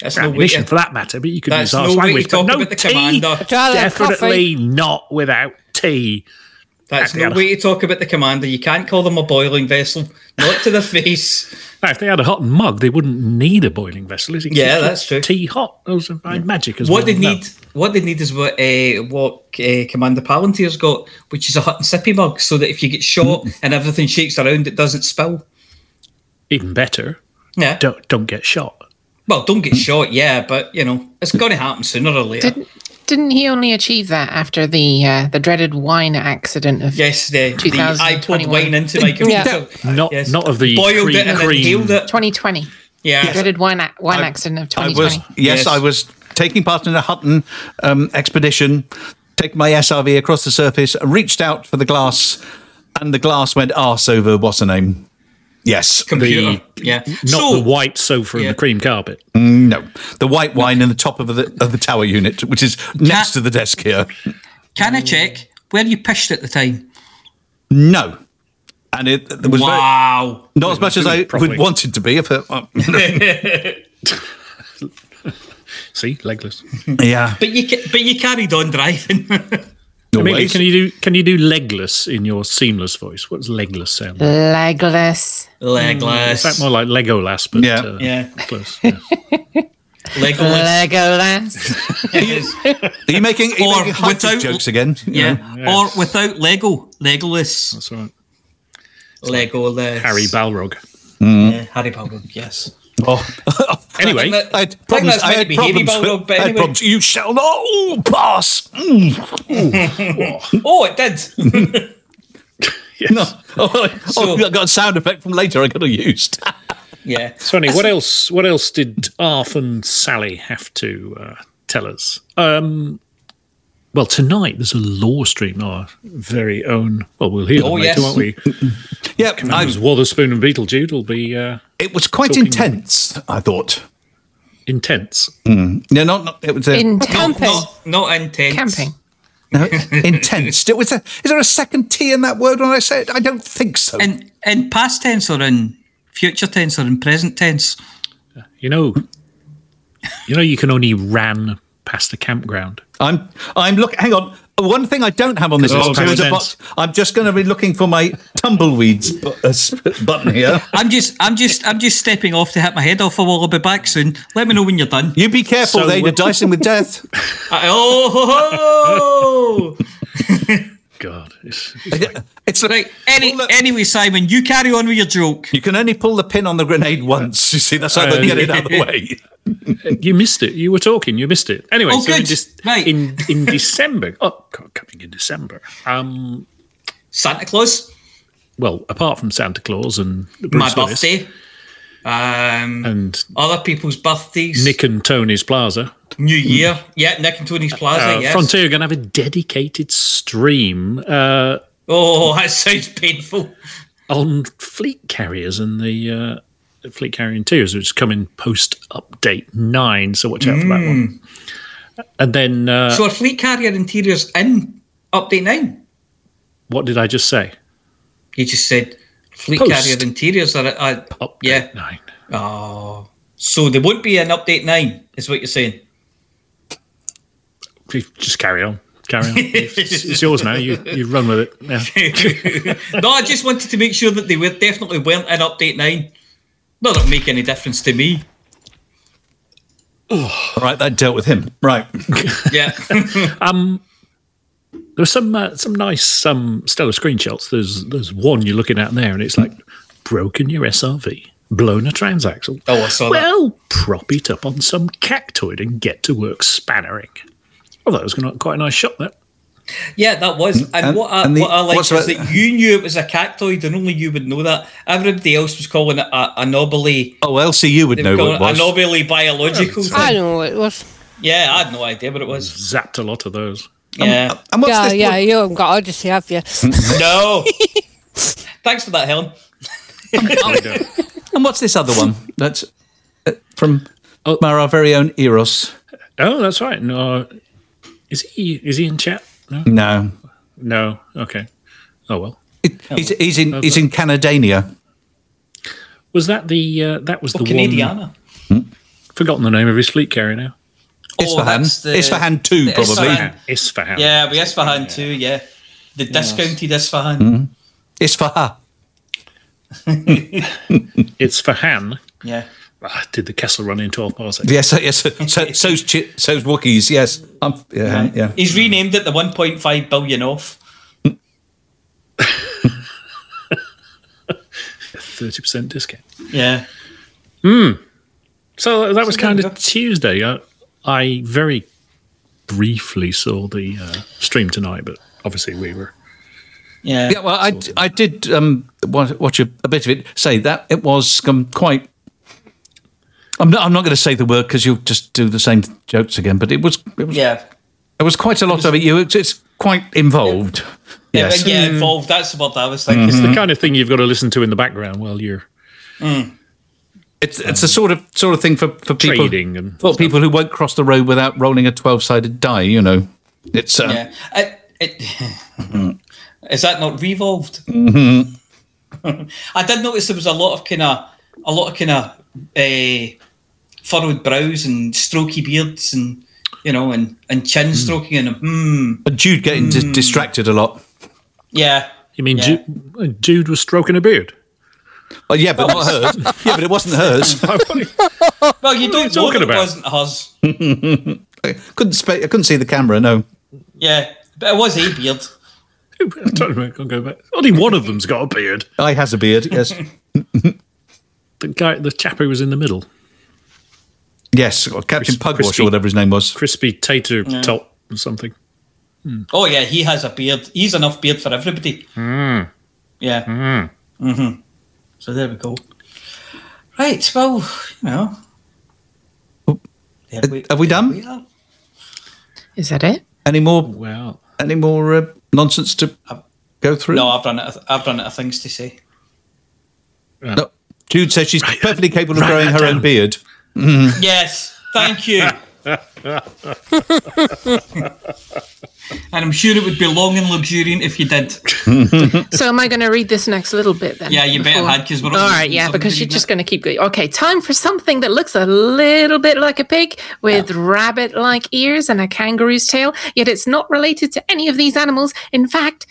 [SPEAKER 3] That's
[SPEAKER 5] Or
[SPEAKER 3] no way
[SPEAKER 5] for that matter, but you could
[SPEAKER 3] That's
[SPEAKER 5] use harsh
[SPEAKER 3] no way to
[SPEAKER 5] language.
[SPEAKER 3] talk
[SPEAKER 5] but no
[SPEAKER 3] about the
[SPEAKER 5] tea,
[SPEAKER 3] commander.
[SPEAKER 6] I'd rather have
[SPEAKER 5] definitely not without tea.
[SPEAKER 3] That's
[SPEAKER 5] They
[SPEAKER 3] no way to talk about the commander. You can't call them a boiling vessel. Not to the face.
[SPEAKER 5] Now, if they had a hot mug, they wouldn't need a boiling vessel. Is it?
[SPEAKER 3] Yeah, that's true.
[SPEAKER 5] Tea hot. Those are fine magic as
[SPEAKER 3] What
[SPEAKER 5] well.
[SPEAKER 3] What they
[SPEAKER 5] No.
[SPEAKER 3] need, what they need is what uh, what uh, Commander Palantir's got, which is a hot and sippy mug, so that if you get shot
[SPEAKER 5] Mm.
[SPEAKER 3] and everything shakes around, it doesn't spill.
[SPEAKER 5] even better.
[SPEAKER 3] Yeah.
[SPEAKER 5] Don't don't get shot.
[SPEAKER 3] Well, don't get shot, yeah, but you know it's going to happen sooner or later.
[SPEAKER 4] Didn't didn't he only achieve that after the uh, the dreaded wine accident of
[SPEAKER 3] yes, the, the I poured
[SPEAKER 4] 2021?
[SPEAKER 3] wine into my computer.
[SPEAKER 5] Not
[SPEAKER 3] Yes.
[SPEAKER 5] not of the
[SPEAKER 3] boiled
[SPEAKER 5] cream,
[SPEAKER 3] it and
[SPEAKER 5] cream.
[SPEAKER 3] peeled it.
[SPEAKER 4] 2020.
[SPEAKER 3] Yeah.
[SPEAKER 4] The dreaded wine wine
[SPEAKER 2] I-
[SPEAKER 4] accident of
[SPEAKER 2] I
[SPEAKER 4] 2020.
[SPEAKER 2] was yes, I was taking part in a Hutton um, expedition, taking my SRV across the surface, reached out for the glass, and the glass went arse over what's her name. Yes,
[SPEAKER 3] Computer. yeah.
[SPEAKER 5] Not
[SPEAKER 3] So-
[SPEAKER 5] the white sofa and the cream carpet.
[SPEAKER 2] Mm, No, the white wine in the top of the of the tower unit, which is next to the desk here.
[SPEAKER 3] Can I check where you pished at the time?
[SPEAKER 2] No, and it, it was very-
[SPEAKER 3] wow,
[SPEAKER 2] not as much as I
[SPEAKER 5] Properly.
[SPEAKER 2] would want it to be. If it, uh,
[SPEAKER 5] See, legless.
[SPEAKER 2] yeah,
[SPEAKER 3] But you ca- but you carried on driving.
[SPEAKER 5] Amelia,
[SPEAKER 2] Always.
[SPEAKER 5] can you do can you do legless in your seamless voice? What's legless sound? like?
[SPEAKER 4] Legless.
[SPEAKER 3] Legless.
[SPEAKER 5] Is that more like Legolas? But
[SPEAKER 2] Yeah.
[SPEAKER 5] uh,
[SPEAKER 3] Yeah.
[SPEAKER 5] close. yeah.
[SPEAKER 3] Legolas.
[SPEAKER 4] Legolas.
[SPEAKER 2] are you making, are you
[SPEAKER 3] Or
[SPEAKER 2] making
[SPEAKER 3] without-
[SPEAKER 2] jokes again? You
[SPEAKER 3] Yeah.
[SPEAKER 2] know?
[SPEAKER 3] Or without Lego. Legolas.
[SPEAKER 5] That's right.
[SPEAKER 3] Legolas.
[SPEAKER 5] Harry Balrog.
[SPEAKER 3] Yeah, Harry Balrog, yes.
[SPEAKER 2] Oh.
[SPEAKER 5] Anyway,
[SPEAKER 3] I that-
[SPEAKER 2] I had problems.
[SPEAKER 3] that's
[SPEAKER 2] I had
[SPEAKER 3] to be
[SPEAKER 2] problems.
[SPEAKER 3] Balrog,
[SPEAKER 2] I had
[SPEAKER 3] anyway.
[SPEAKER 2] problems. You shall not all pass. Mm.
[SPEAKER 3] Oh, it did.
[SPEAKER 2] No. Oh,
[SPEAKER 3] So-
[SPEAKER 2] oh, I got a sound effect from later. I could have used.
[SPEAKER 3] yeah.
[SPEAKER 5] Sonny, what else? What else did Arthur and Sally have to uh, tell us? Um, well, tonight there's a law stream, our very own. Well, we'll hear them
[SPEAKER 3] Oh,
[SPEAKER 5] later,
[SPEAKER 3] yes.
[SPEAKER 5] won't we?
[SPEAKER 2] Yeah, I,
[SPEAKER 5] Commanders Wotherspoon and Beetlejude will be uh,
[SPEAKER 2] it was quite
[SPEAKER 5] Talking-
[SPEAKER 2] intense. I thought.
[SPEAKER 5] intense.
[SPEAKER 2] No, not, not it was a,
[SPEAKER 4] In
[SPEAKER 3] Not,
[SPEAKER 4] camping.
[SPEAKER 3] not, not intense.
[SPEAKER 4] Camping.
[SPEAKER 2] no, intense. It was a, is there a second T in that word when I say it? I don't think so.
[SPEAKER 3] In, in past tense or in future tense or in present tense?
[SPEAKER 5] You know, you know, you can only ran past the campground.
[SPEAKER 2] I'm I'm look. Hang on. One thing I don't have on this
[SPEAKER 5] Oh,
[SPEAKER 2] list is a box. I'm just going to be looking for my tumbleweeds bu- uh, button here.
[SPEAKER 3] I'm just, I'm just, I'm just stepping off to hit my head off a wall. I'll be back soon. Let me know when you're done.
[SPEAKER 2] You be careful,
[SPEAKER 5] So
[SPEAKER 2] there. You're
[SPEAKER 5] we're-
[SPEAKER 2] dicing with death.
[SPEAKER 3] I- oh, ho, ho.
[SPEAKER 5] God, it's, it's like-
[SPEAKER 2] It's
[SPEAKER 3] right. Any,
[SPEAKER 2] Well,
[SPEAKER 3] anyway, Simon, you carry on with your joke.
[SPEAKER 2] You can only pull the pin on the grenade once. You see, that's how they get it out of the way.
[SPEAKER 5] you missed it. You were talking. You missed it. Anyway,
[SPEAKER 3] Oh,
[SPEAKER 5] so in,
[SPEAKER 3] good.
[SPEAKER 5] Dec-
[SPEAKER 3] Right.
[SPEAKER 5] in in December. Oh, God, coming in December. Um,
[SPEAKER 3] Santa Claus,
[SPEAKER 5] well, apart from Santa Claus and
[SPEAKER 3] my
[SPEAKER 5] Bruce Willis
[SPEAKER 3] birthday, um,
[SPEAKER 5] and
[SPEAKER 3] other people's birthdays,
[SPEAKER 5] Nick and Tony's Plaza,
[SPEAKER 3] New Year, yeah, Nick and Tony's Plaza,
[SPEAKER 5] uh,
[SPEAKER 3] yes.
[SPEAKER 5] Frontier are going to have a dedicated stream uh,
[SPEAKER 3] Oh, that sounds painful.
[SPEAKER 5] on fleet carriers and the uh, fleet carrier interiors, which is coming post update nine. So watch out for that one. And then uh,
[SPEAKER 3] So, are fleet carrier interiors in update nine?
[SPEAKER 5] what did I just say?
[SPEAKER 3] You just said fleet
[SPEAKER 5] Post.
[SPEAKER 3] carrier interiors are, are
[SPEAKER 5] Update
[SPEAKER 3] yeah.
[SPEAKER 5] nine.
[SPEAKER 3] Oh, so there won't be an update nine, is what you're saying.
[SPEAKER 5] Just carry on. Carry on. It's, it's yours now. You you run with it. Yeah.
[SPEAKER 3] no, I just wanted to make sure that they were definitely weren't in update nine. Not that it'll make any difference to me.
[SPEAKER 2] Right, that dealt with him. Right.
[SPEAKER 3] Yeah.
[SPEAKER 5] um, There's some uh, some nice um, stellar screenshots. There's there's one you're looking at there, and it's like broken your SRV, blown a transaxle.
[SPEAKER 3] Oh, I saw that.
[SPEAKER 5] Well, prop it up on some cactoid and get to work spannering. I thought it was gonna, quite a nice shot. there.
[SPEAKER 3] Yeah, that was. And,
[SPEAKER 2] and-
[SPEAKER 3] what I,
[SPEAKER 2] and the-
[SPEAKER 3] what I like is
[SPEAKER 2] that-
[SPEAKER 3] that you knew it was a cactoid and only you would know that. Everybody else was calling it a, a nobly,
[SPEAKER 2] Oh, LCU would know
[SPEAKER 3] were
[SPEAKER 2] what it
[SPEAKER 3] it a
[SPEAKER 2] was.
[SPEAKER 3] nobly biological
[SPEAKER 6] I
[SPEAKER 3] thing.
[SPEAKER 6] know what it was.
[SPEAKER 3] Yeah, I had no idea what it was.
[SPEAKER 5] zapped a lot of those.
[SPEAKER 3] Yeah.
[SPEAKER 2] And what's
[SPEAKER 6] Yeah,
[SPEAKER 2] this
[SPEAKER 6] yeah,
[SPEAKER 2] one?
[SPEAKER 6] you haven't got Odyssey, have you?
[SPEAKER 3] no. Thanks for that, Helen.
[SPEAKER 2] And what's this other one? That's uh, from
[SPEAKER 5] Oh.
[SPEAKER 2] our very own Eros.
[SPEAKER 5] Oh, that's right. No, is he is he in chat? No,
[SPEAKER 2] No,
[SPEAKER 5] no. Okay. Oh well.
[SPEAKER 2] It- he's, he's in he's in Canadania.
[SPEAKER 5] Was that the uh, that was
[SPEAKER 3] Oh,
[SPEAKER 5] the one?
[SPEAKER 3] Canadiana.
[SPEAKER 5] Forgotten the name of his fleet carrier now.
[SPEAKER 2] Isfahan.
[SPEAKER 3] that's the-
[SPEAKER 2] Isfahan two,
[SPEAKER 3] the
[SPEAKER 2] probably.
[SPEAKER 3] Isfahan.
[SPEAKER 5] Isfahan.
[SPEAKER 3] Yeah, we Isfahan too, yeah. The discounted Isfahan.
[SPEAKER 2] Mm-hmm. Isfahan.
[SPEAKER 5] It's for Han.
[SPEAKER 3] Yeah.
[SPEAKER 5] Ah, did the Kessel run in 12 parsecs?
[SPEAKER 2] Yes, yes. So, so's chi- so's Wookiees. Yes, I'm, yeah, yeah.
[SPEAKER 3] He's renamed it the 1.5 billion off.
[SPEAKER 5] 30% discount.
[SPEAKER 3] Yeah. Hmm.
[SPEAKER 5] So that was
[SPEAKER 3] So
[SPEAKER 5] kind of
[SPEAKER 3] go.
[SPEAKER 5] Tuesday. I, I very briefly saw the uh, stream tonight, but obviously we were.
[SPEAKER 3] Yeah.
[SPEAKER 2] Yeah, well, I, I did um, watch a, a bit of it. Say that it was um, quite. I'm not. I'm not going to say the word because you'll just do the same jokes again. But it was. It was.
[SPEAKER 3] Yeah.
[SPEAKER 2] There was quite a lot of it. You. It's, it's quite involved. Yes.
[SPEAKER 3] Yeah, get involved. That's what I was thinking.
[SPEAKER 5] It's the kind of thing you've got to listen to in the background while you're
[SPEAKER 2] It's it's the sort of sort of thing for, for people
[SPEAKER 5] trading and
[SPEAKER 2] for people who won't cross the road without rolling a twelve sided die. You know, it's uh,
[SPEAKER 3] Yeah. I, it, is that not revolved?
[SPEAKER 2] mhm.
[SPEAKER 3] I did notice there was a lot of kind of a lot of kind of uh, furrowed brows and strokey beards and you know and and chin stroking and mm,
[SPEAKER 2] But Jude getting dis- distracted a lot.
[SPEAKER 3] yeah.
[SPEAKER 5] You mean
[SPEAKER 3] Yeah.
[SPEAKER 5] Jude, Jude was stroking a beard?
[SPEAKER 2] Well, yeah, but not hers. yeah, but it wasn't hers.
[SPEAKER 3] Well, you don't know
[SPEAKER 5] talking
[SPEAKER 3] that it wasn't hers.
[SPEAKER 2] I couldn't spe- I couldn't see the camera. No.
[SPEAKER 3] Yeah, but it was a beard.
[SPEAKER 5] I don't know. I'll go back. Only one of them's got a beard.
[SPEAKER 2] I has a beard. Yes.
[SPEAKER 5] The guy, the chap who was in the middle,
[SPEAKER 2] yes. or Captain
[SPEAKER 5] Crisp-
[SPEAKER 2] Pugwash
[SPEAKER 5] crispy.
[SPEAKER 2] or whatever his name was.
[SPEAKER 5] crispy tater
[SPEAKER 3] Yeah.
[SPEAKER 5] top or something.
[SPEAKER 3] Oh yeah, he has a beard. He's enough beard for everybody.
[SPEAKER 5] Mm.
[SPEAKER 3] Yeah.
[SPEAKER 5] Mm.
[SPEAKER 3] hmm So there we go. Right. Well, you know. There we-
[SPEAKER 2] Have we done?
[SPEAKER 3] we.
[SPEAKER 4] Is that it?
[SPEAKER 2] Any more?
[SPEAKER 5] Well,
[SPEAKER 2] Any more uh, nonsense to go through?
[SPEAKER 3] No, I've run out. Of, I've run out of things to say.
[SPEAKER 2] No. Jude says she's perfectly capable of
[SPEAKER 5] write
[SPEAKER 2] growing
[SPEAKER 5] that
[SPEAKER 2] her own
[SPEAKER 5] down.
[SPEAKER 2] Beard.
[SPEAKER 3] Yes, thank you. and I'm sure it would be long and luxuriant if you did.
[SPEAKER 4] So am I going to read this next little bit then?
[SPEAKER 3] Yeah, you better had because we're
[SPEAKER 4] All right, yeah, because you're just going to keep going. Okay, time for something that looks a little bit like a pig with rabbit like ears and a kangaroo's tail, yet it's not related to any of these animals. In fact,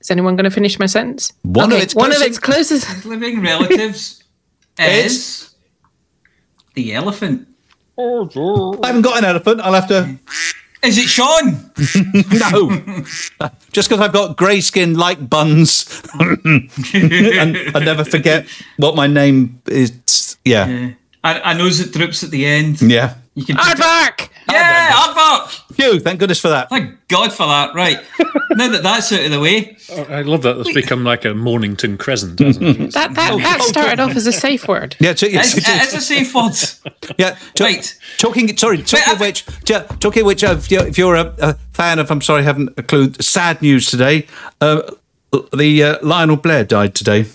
[SPEAKER 4] is anyone going to finish my sentence?
[SPEAKER 2] One of
[SPEAKER 4] Okay,
[SPEAKER 2] its
[SPEAKER 4] one of its closest.
[SPEAKER 3] living relatives is the elephant.
[SPEAKER 2] I haven't got an elephant. I'll have to.
[SPEAKER 3] Is it Sean?
[SPEAKER 2] no. Just because I've got grey skin like buns, and I never forget what my name is. Yeah.
[SPEAKER 3] Yeah. I, I knows it droops at the end.
[SPEAKER 2] Yeah.
[SPEAKER 3] You can.
[SPEAKER 4] Aardvark!
[SPEAKER 3] Yeah, aardvark.
[SPEAKER 2] Phew, thank goodness for that.
[SPEAKER 3] Thank God for that. Right. now that that's out of the way,
[SPEAKER 5] I love that. That's become like a Mornington Crescent, hasn't it?
[SPEAKER 4] That, that, that started off as a safe word.
[SPEAKER 2] Yeah, so,
[SPEAKER 3] it's, it's a safe word.
[SPEAKER 2] yeah. to-
[SPEAKER 3] Right.
[SPEAKER 2] Talking, sorry, talking of which, yeah, talking of which, uh, if you're, if you're a, a fan of, I'm sorry, I haven't a clue. Sad news today. Uh, the uh, Lionel Blair died today.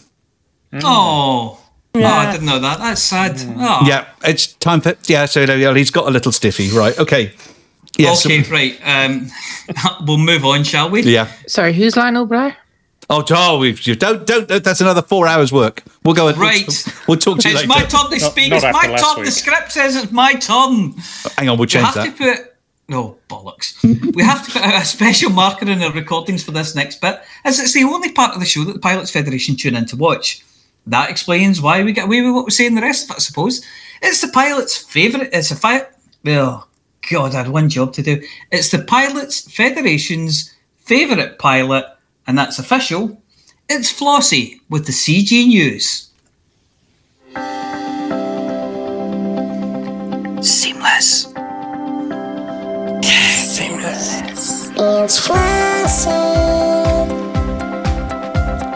[SPEAKER 3] Oh. Oh, I didn't know that. That's sad. Oh.
[SPEAKER 2] Yeah, it's time for yeah. So yeah, he's got a little stiffy, right? Okay. Yes.
[SPEAKER 3] Okay, right. Um, we'll move on, shall we?
[SPEAKER 2] Yeah.
[SPEAKER 4] Sorry, who's Lionel Blair?
[SPEAKER 2] Oh, oh, we you don't don't. That's another four hours work. We'll go. and-
[SPEAKER 3] Right.
[SPEAKER 2] We'll, talk to you
[SPEAKER 3] It's
[SPEAKER 2] later.
[SPEAKER 3] my turn to speak.
[SPEAKER 5] not
[SPEAKER 3] it's my
[SPEAKER 5] last
[SPEAKER 3] turn. The script says it's my turn.
[SPEAKER 2] Hang on, we'll
[SPEAKER 3] We
[SPEAKER 2] change
[SPEAKER 3] have
[SPEAKER 2] that.
[SPEAKER 3] to put no bollocks. we have to put a special marker in the recordings for this next bit, as it's the only part of the show that the Pilots Federation tune in to watch. That explains why we get away with what we say in the rest of it, I suppose. It's the pilot's favourite. It's a fi- well, God, I had one job to do. It's the Pilots Federation's favourite pilot, and that's official. It's Flossie with the CG News. Seamless. Seamless.
[SPEAKER 12] It's Flossie.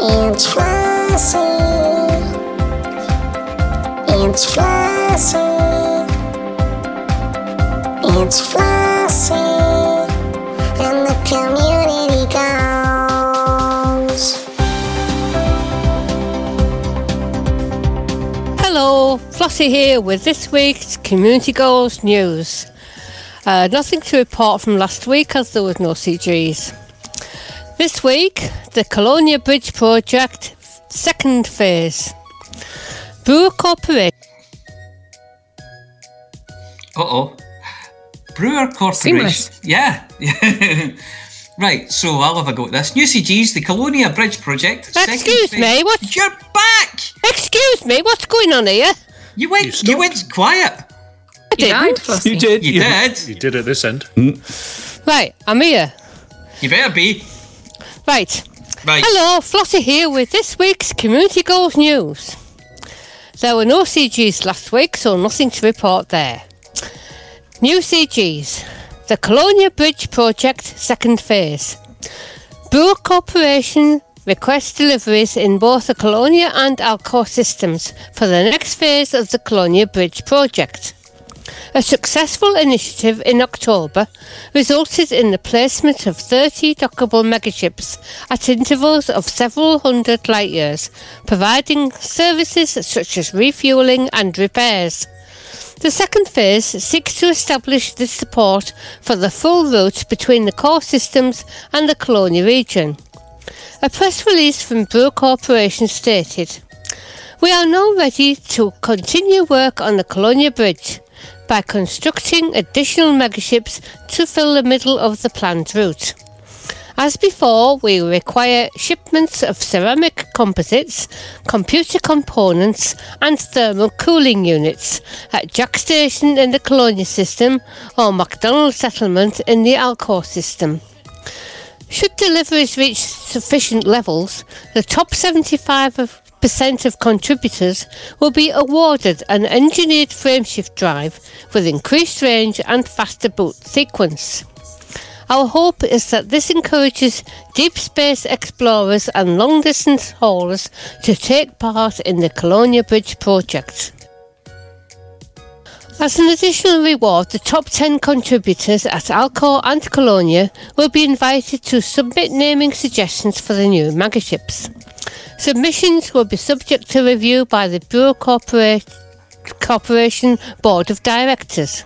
[SPEAKER 12] It's Flossie. It's Flossie. It's Flossie. And the community goes.
[SPEAKER 6] Hello, Flossie here with this week's Community Goals news. Uh, nothing to report from last week as there was no CGs. This week, the Colonia Bridge project, second phase. Brewer Corporation.
[SPEAKER 3] Uh oh. Brewer Corporation.
[SPEAKER 4] Seamless.
[SPEAKER 3] Yeah. right, so I'll have a go at this. New CG's the Colonia Bridge Project.
[SPEAKER 6] Excuse
[SPEAKER 3] phase-
[SPEAKER 6] me, what?
[SPEAKER 3] You're back!
[SPEAKER 6] Excuse me, what's going on here?
[SPEAKER 3] You went you, went quiet.
[SPEAKER 6] I
[SPEAKER 4] You died,
[SPEAKER 6] didn't.
[SPEAKER 2] You did.
[SPEAKER 3] You did.
[SPEAKER 5] You did at this end.
[SPEAKER 6] Right, I'm here.
[SPEAKER 3] You better be.
[SPEAKER 6] Right.
[SPEAKER 3] Right.
[SPEAKER 6] Hello, Flossie here with this week's Community Goals news. There were no CGs last week, so nothing to report there. New CGs. The Colonia Bridge Project Second Phase. Brewer Corporation requests deliveries in both the Colonia and Alcor systems for the next phase of the Colonia Bridge project. A successful initiative in October resulted in the placement of 30 dockable megaships at intervals of several hundred light years, providing services such as refueling and repairs. The second phase seeks to establish the support for the full route between the core systems and the Colonia region. A press release from Brewer Corporation stated, We are now ready to continue work on the Colonia Bridge by constructing additional megaships to fill the middle of the planned route. As before, we require shipments of ceramic composites, computer components, and thermal cooling units at Jaques Station in the Colonia system or McDonald settlement in the Alcor system. Should deliveries reach sufficient levels, the top 75 of percent of contributors will be awarded an engineered frameshift drive with increased range and faster boot sequence. Our hope is that this encourages deep space explorers and long distance haulers to take part in the Colonia Bridge project. As an additional reward, the top 10 contributors at Alcor and Colonia will be invited to submit naming suggestions for the new megaships. Submissions will be subject to review by the Brewer Corpora- Corporation Board of Directors.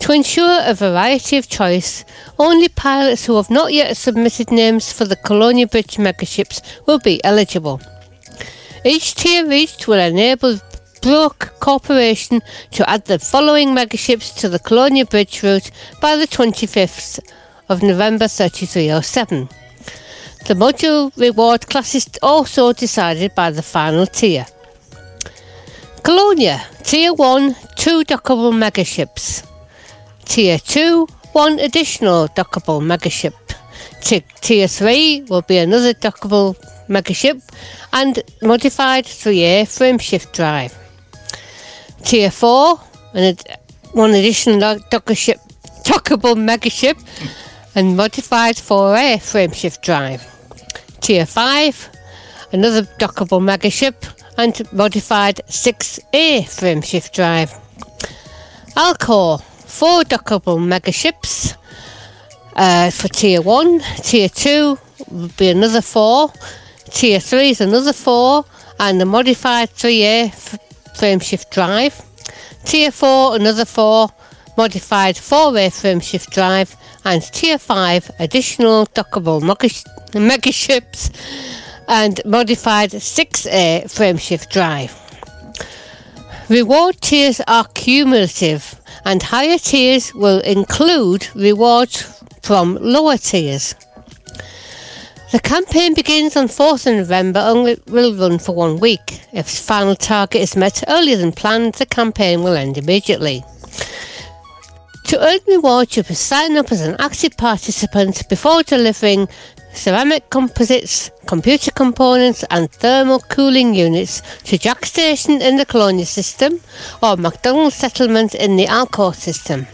[SPEAKER 6] To ensure a variety of choice, only pilots who have not yet submitted names for the Colonia Bridge megaships will be eligible. Each tier reached will enable Brook Corporation to add the following megaships to the Colonia Bridge route by the 25th of November 3307. The module reward class is also decided by the final tier. Colonia, Tier 1, 2 dockable megaships. Tier 2, 1 additional dockable megaship. T- tier 3 will be another dockable megaship and modified 3A frameshift drive. Tier 4, and one additional dock- dockaship, dockable megaship and modified 4A frameshift drive. Tier 5, another dockable megaship and modified 6A frameshift drive. Alcor, four dockable megaships uh, for Tier 1. Tier 2 will be another four. Tier 3 is another four and the modified 3A f- frameshift drive. Tier 4, another four. Modified 4A frameshift drive. And Tier 5, additional dockable megash- megaships and modified 6A frameshift drive. Reward tiers are cumulative, and higher tiers will include rewards from lower tiers. The campaign begins on 4th of November and will run for one week. If the final target is met earlier than planned, the campaign will end immediately. To earn rewards, you must sign up as an active participant before delivering ceramic composites, computer components, and thermal cooling units to Jaques Station in the Colonia system or McDonald settlement in the Alcor system.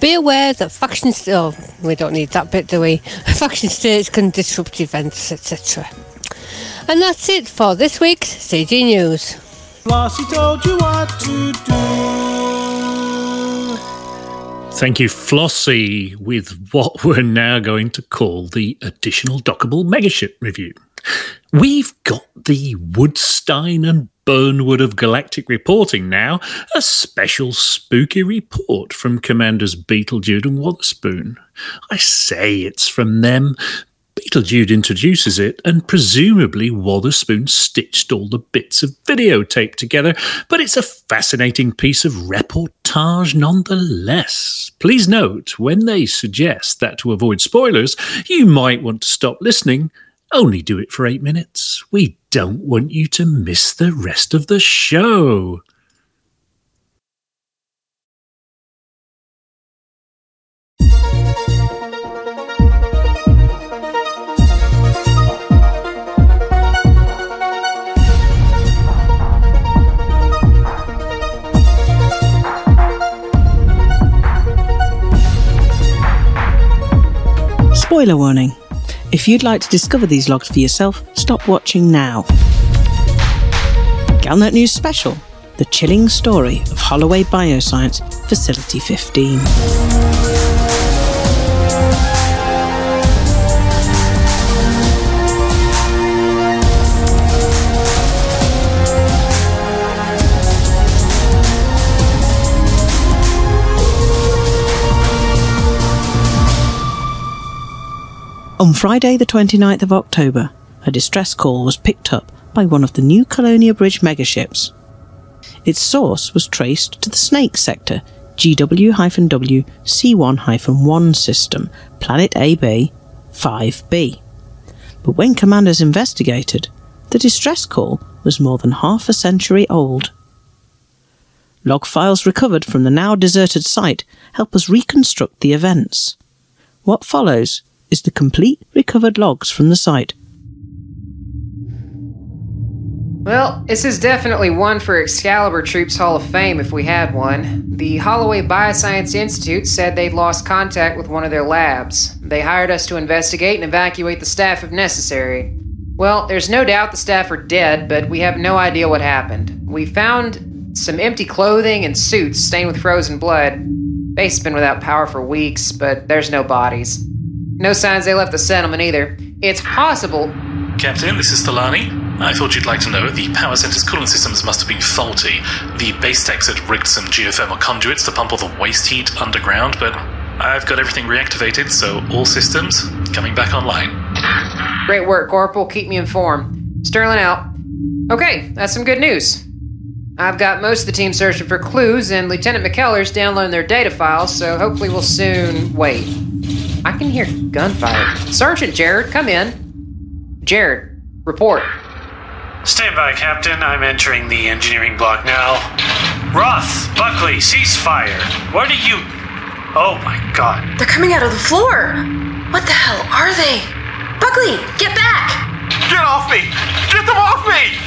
[SPEAKER 6] Be aware that faction st- oh, we don't need that bit, do we? Faction states can disrupt events, etc. And that's it for this week's CG News.
[SPEAKER 13] Flossie told you what to do.
[SPEAKER 5] Thank you, Flossie, with what we're now going to call the additional dockable megaship review. We've got the Woodstein and Burnwood of galactic reporting now, a special spooky report from Commanders Beetlejude and Wotherspoon. I say it's from them. Beetlejude introduces it, and presumably Wotherspoon stitched all the bits of videotape together, but it's a fascinating piece of reportage nonetheless. Please note, when they suggest that to avoid spoilers, you might want to stop listening. Only do it for eight minutes. We don't want you to miss the rest of the show.
[SPEAKER 14] Spoiler warning. If you'd like to discover these logs for yourself, stop watching now. Galnet News Special The Chilling Story of Holloway Bioscience Facility 15. On Friday, the 29th of October, a distress call was picked up by one of the new Colonia Bridge megaships. Its source was traced to the Snake Sector GW W C1 1 system, Planet AB 5B. But when commanders investigated, the distress call was more than half a century old. Log files recovered from the now deserted site help us reconstruct the events. What follows is the complete recovered logs from the site.
[SPEAKER 15] Well, this is definitely one for Excalibur Troops Hall of Fame if we had one. The Holloway Bioscience Institute said they'd lost contact with one of their labs. They hired us to investigate and evacuate the staff if necessary. Well, there's no doubt the staff are dead, but we have no idea what happened. We found some empty clothing and suits stained with frozen blood. Base's been without power for weeks, but there's no bodies. No signs they left the settlement either. It's possible.
[SPEAKER 16] Captain, this is Thalani. I thought you'd like to know the power center's cooling systems must have been faulty. The base techs had rigged some geothermal conduits to pump all the waste heat underground, but I've got everything reactivated, so all systems coming back online.
[SPEAKER 15] Great work, Corporal. Keep me informed. Sterling out. Okay, that's some good news. I've got most of the team searching for clues, and Lieutenant McKellar's downloading their data files, so hopefully we'll soon. Wait. I can hear gunfire. Sergeant Jared, come in. Jared, report.
[SPEAKER 17] Stand by, Captain. I'm entering the engineering block now. Roth, Buckley, ceasefire. What are you. Oh my god.
[SPEAKER 18] They're coming out of the floor. What the hell are they? Buckley, get back!
[SPEAKER 19] Get off me! Get them off me!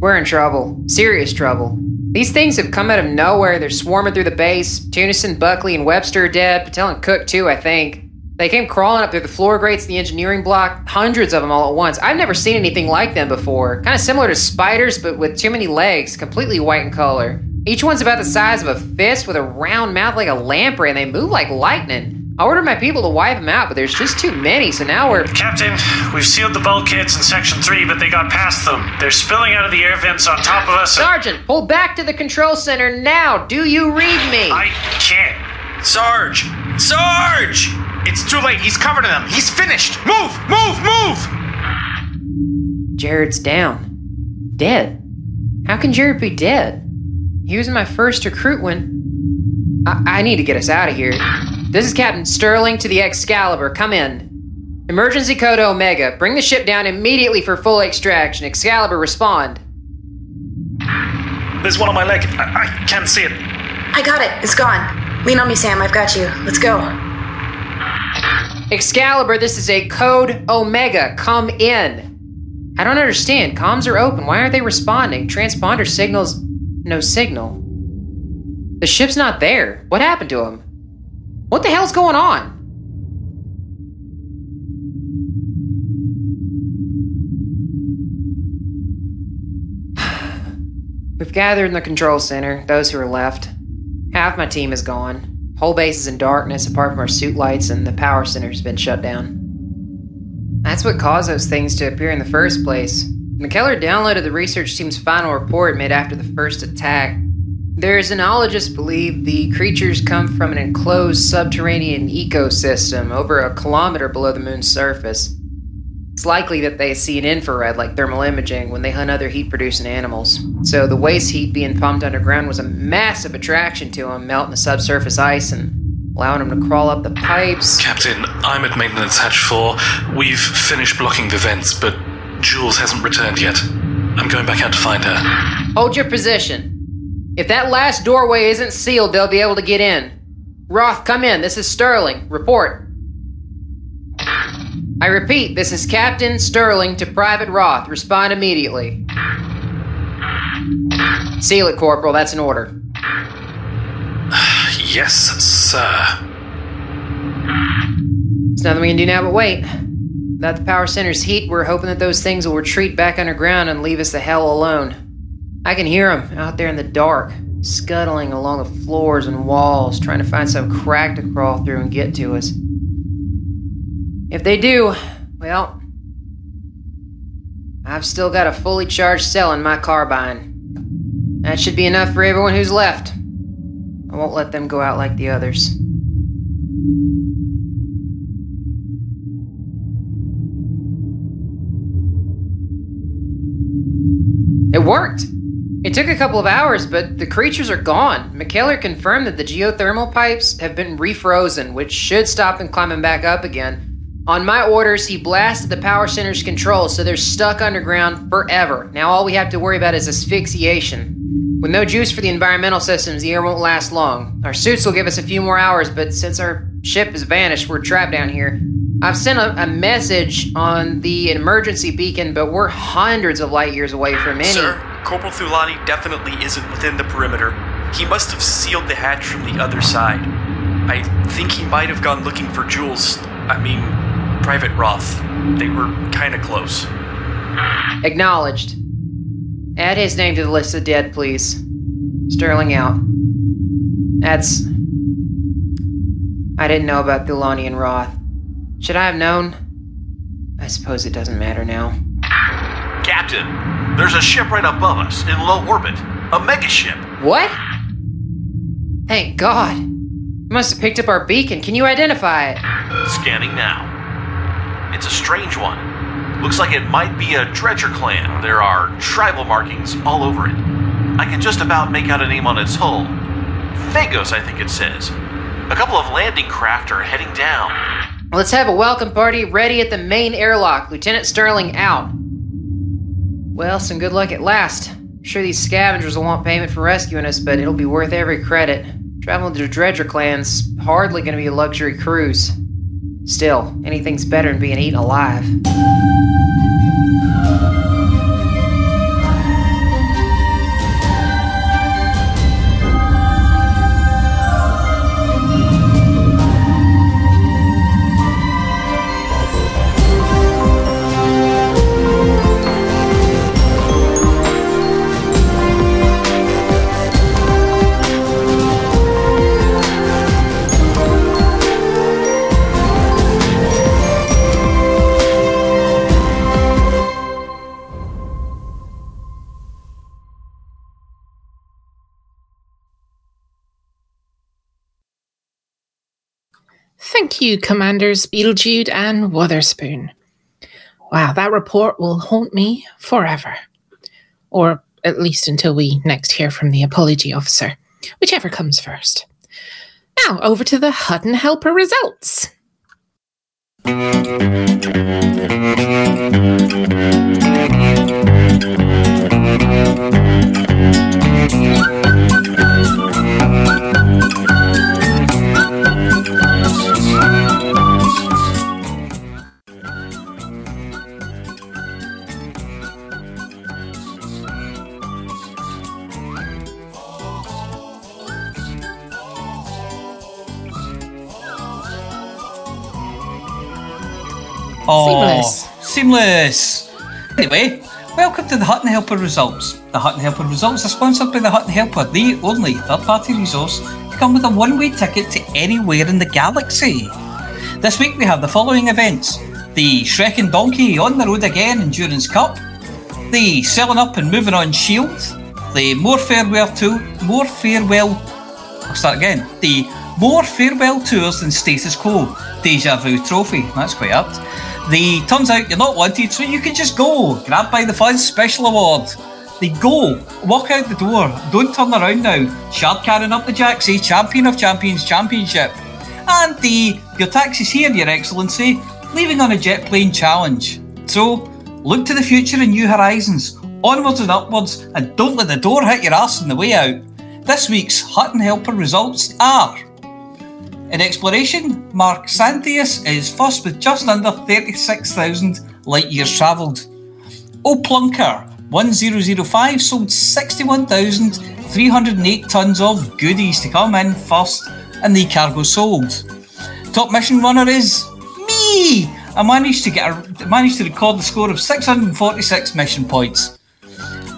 [SPEAKER 15] We're in trouble. Serious trouble. These things have come out of nowhere. They're swarming through the base. Tunison, Buckley, and Webster are dead. Patel and Cook, too, I think. They came crawling up through the floor grates of the engineering block, hundreds of them all at once. I've never seen anything like them before. Kind of similar to spiders, but with too many legs, completely white in color. Each one's about the size of a fist with a round mouth like a lamprey, and they move like lightning. I ordered my people to wipe them out, but there's just too many, so now we're.
[SPEAKER 17] Captain, we've sealed the bulkheads in Section 3, but they got past them. They're spilling out of the air vents on top of us.
[SPEAKER 15] Sergeant, pull back to the control center now. Do you read me?
[SPEAKER 17] I can't.
[SPEAKER 19] Sarge! Sarge! It's too late. He's covered in them. He's finished. Move! Move! Move!
[SPEAKER 15] Jared's down. Dead. How can Jared be dead? He was my first recruit when. I, I need to get us out of here. This is Captain Sterling to the Excalibur. Come in. Emergency code Omega. Bring the ship down immediately for full extraction. Excalibur, respond.
[SPEAKER 17] There's one on my leg. I, I can't see it.
[SPEAKER 18] I got it. It's gone. Lean on me, Sam. I've got you. Let's go.
[SPEAKER 15] Excalibur, this is a code Omega. Come in. I don't understand. Comms are open. Why aren't they responding? Transponder signals. No signal. The ship's not there. What happened to him? What the hell's going on? We've gathered in the control center, those who are left. Half my team is gone. Whole base is in darkness apart from our suit lights, and the power center's been shut down. That's what caused those things to appear in the first place. McKellar downloaded the research team's final report made after the first attack. Their xenologists believe the creatures come from an enclosed subterranean ecosystem over a kilometer below the moon's surface. It's likely that they see an infrared like thermal imaging when they hunt other heat producing animals. So the waste heat being pumped underground was a massive attraction to them, melting the subsurface ice and allowing them to crawl up the pipes.
[SPEAKER 16] Captain, I'm at maintenance hatch 4. We've finished blocking the vents, but Jules hasn't returned yet. I'm going back out to find her.
[SPEAKER 15] Hold your position. If that last doorway isn't sealed, they'll be able to get in. Roth, come in. This is Sterling. Report. I repeat, this is Captain Sterling to Private Roth. Respond immediately. Seal it, Corporal. That's an order.
[SPEAKER 16] Yes, sir.
[SPEAKER 15] There's nothing we can do now but wait. Without the power center's heat, we're hoping that those things will retreat back underground and leave us the hell alone. I can hear them out there in the dark, scuttling along the floors and walls, trying to find some crack to crawl through and get to us. If they do, well, I've still got a fully charged cell in my carbine. That should be enough for everyone who's left. I won't let them go out like the others. It worked! It took a couple of hours, but the creatures are gone. McKellar confirmed that the geothermal pipes have been refrozen, which should stop them climbing back up again. On my orders, he blasted the power center's controls, so they're stuck underground forever. Now all we have to worry about is asphyxiation. With no juice for the environmental systems, the air won't last long. Our suits will give us a few more hours, but since our ship has vanished, we're trapped down here. I've sent a, a message on the emergency beacon, but we're hundreds of light years away from any.
[SPEAKER 20] Sir, Corporal Thulani definitely isn't within the perimeter. He must have sealed the hatch from the other side. I think he might have gone looking for Jules. I mean, Private Roth. They were kinda close.
[SPEAKER 15] Acknowledged. Add his name to the list of dead, please. Sterling out. That's. I didn't know about Thulani and Roth. Should I have known? I suppose it doesn't matter now.
[SPEAKER 21] Captain, there's a ship right above us in low orbit. A megaship.
[SPEAKER 15] What? Thank God. You must have picked up our beacon. Can you identify it?
[SPEAKER 21] Scanning now. It's a strange one. Looks like it might be a Dredger clan. There are tribal markings all over it. I can just about make out a name on its hull. Phagos, I think it says. A couple of landing craft are heading down.
[SPEAKER 15] Let's have a welcome party ready at the main airlock. Lieutenant Sterling out. Well, some good luck at last. I'm sure these scavengers will want payment for rescuing us, but it'll be worth every credit. Traveling to the Dredger clan's hardly to be a luxury cruise. Still, anything's better than being eaten alive.
[SPEAKER 4] Thank you, Commanders Beetlejude and Witherspoon. Wow, that report will haunt me forever. Or at least until we next hear from the apology officer, whichever comes first. Now, over to the Hutton Helper results.
[SPEAKER 3] Oh,
[SPEAKER 4] Seamless.
[SPEAKER 3] Seamless. Anyway, welcome to the Hutton Helper results. The Hutton Helper results are sponsored by the Hutton Helper, the only third party resource to come with a one way ticket to anywhere in the galaxy. This week we have the following events the Shrek and Donkey on the road again Endurance Cup, the Selling Up and Moving On Shield, the More Farewell to More Farewell I'll start again. The More Farewell Tours Than Status Quo Deja Vu Trophy. That's quite apt. The Turns Out You're Not Wanted, so you can just go. Grab by the Fuzz Special Award. The Go. Walk out the door. Don't turn around now. Shard carrying up the Jacksy eh? Champion of Champions Championship. And the Your Taxi's Here, Your Excellency. Leaving on a jet plane challenge. So, look to the future and new horizons. Onwards and upwards, and don't let the door hit your ass on the way out. This week's Hutton Helper results are In exploration, Mark Santius is first with just under 36,000 light years travelled. Oh, O'Plunker 1005 sold 61,308 tonnes of goodies to come in first and the cargo sold. Top mission runner is me. I managed to get a, managed to record the score of 646 mission points.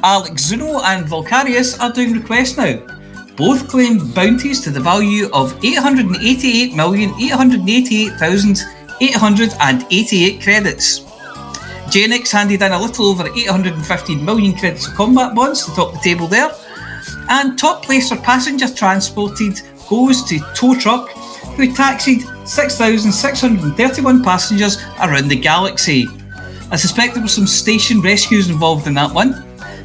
[SPEAKER 3] Alex Zuno and Volcarius are doing requests now. Both claim bounties to the value of 888,888,888 credits. Janix handed in a little over 815 million credits of combat bonds to top the table there. And top place for passenger transported goes to Tow Truck, who taxied 6,631 passengers around the galaxy. I suspect there were some station rescues involved in that one.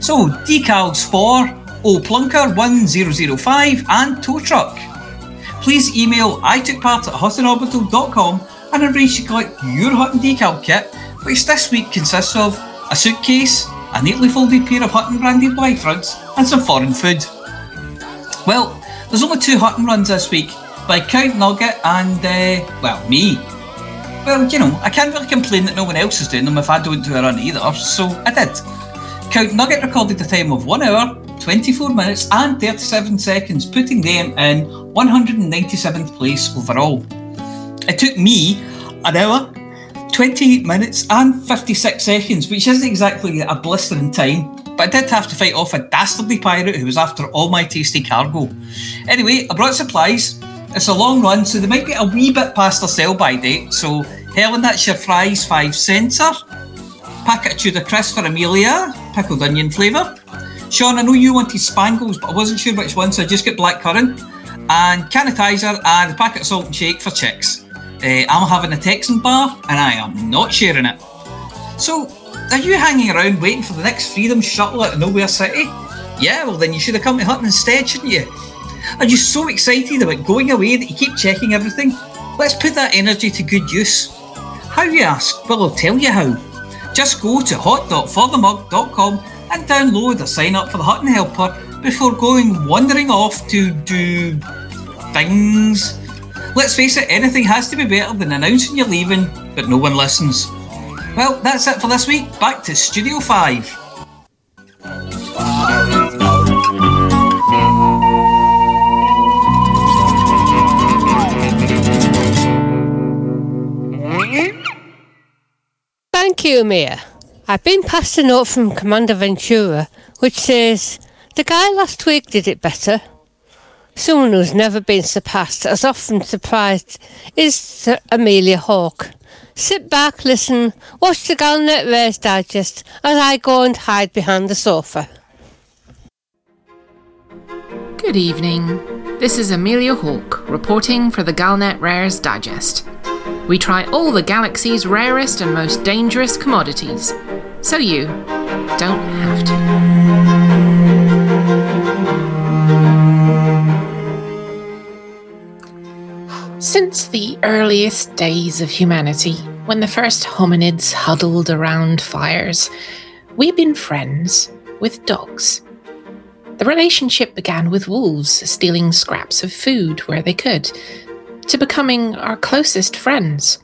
[SPEAKER 3] So, decals for O Plunker 1005 and Tow Truck. Please email I at huttonorbital.com and arrange to collect your Hutton decal kit, which this week consists of a suitcase, a neatly folded pair of Hutton branded life rugs, and some foreign food. Well, there's only two Hutton runs this week by Count Nugget and, uh, well, me. Well, you know, I can't really complain that no one else is doing them if I don't do a run either, so I did. Count Nugget recorded a time of 1 hour, 24 minutes, and 37 seconds, putting them in 197th place overall. It took me an hour, 28 minutes, and 56 seconds, which isn't exactly a blistering time, but I did have to fight off a dastardly pirate who was after all my tasty cargo. Anyway, I brought supplies. It's a long run, so they might be a wee bit past their sell by date. So, Helen, that's your Fry's, five center. Packet of Tudor crisp for Amelia, pickled onion flavour. Sean, I know you wanted spangles, but I wasn't sure which one, so I just got black currant. And canitizer and a packet of salt and shake for chicks. Uh, I'm having a Texan bar, and I am not sharing it. So, are you hanging around waiting for the next Freedom shuttle out of Nowhere City? Yeah, well then you should have come to Hutton instead, shouldn't you? Are you so excited about going away that you keep checking everything? Let's put that energy to good use. How you ask? Well, I'll tell you how. Just go to hot.forthemug.com and download or sign up for the Hutton Helper before going wandering off to do things. Let's face it, anything has to be better than announcing you're leaving, but no one listens. Well, that's it for this week. Back to Studio 5.
[SPEAKER 6] Thank you, Mia. I've been passed a note from Commander Ventura which says, The guy last week did it better. Someone who's never been surpassed, as often surprised, is Amelia Hawke. Sit back, listen, watch the Galnet Rares Digest as I go and hide behind the sofa.
[SPEAKER 4] Good evening. This is Amelia Hawke reporting for the Galnet Rares Digest. We try all the galaxy's rarest and most dangerous commodities, so you don't have to. Since the earliest days of humanity, when the first hominids huddled around fires, we've been friends with dogs. The relationship began with wolves stealing scraps of food where they could, to becoming our closest friends,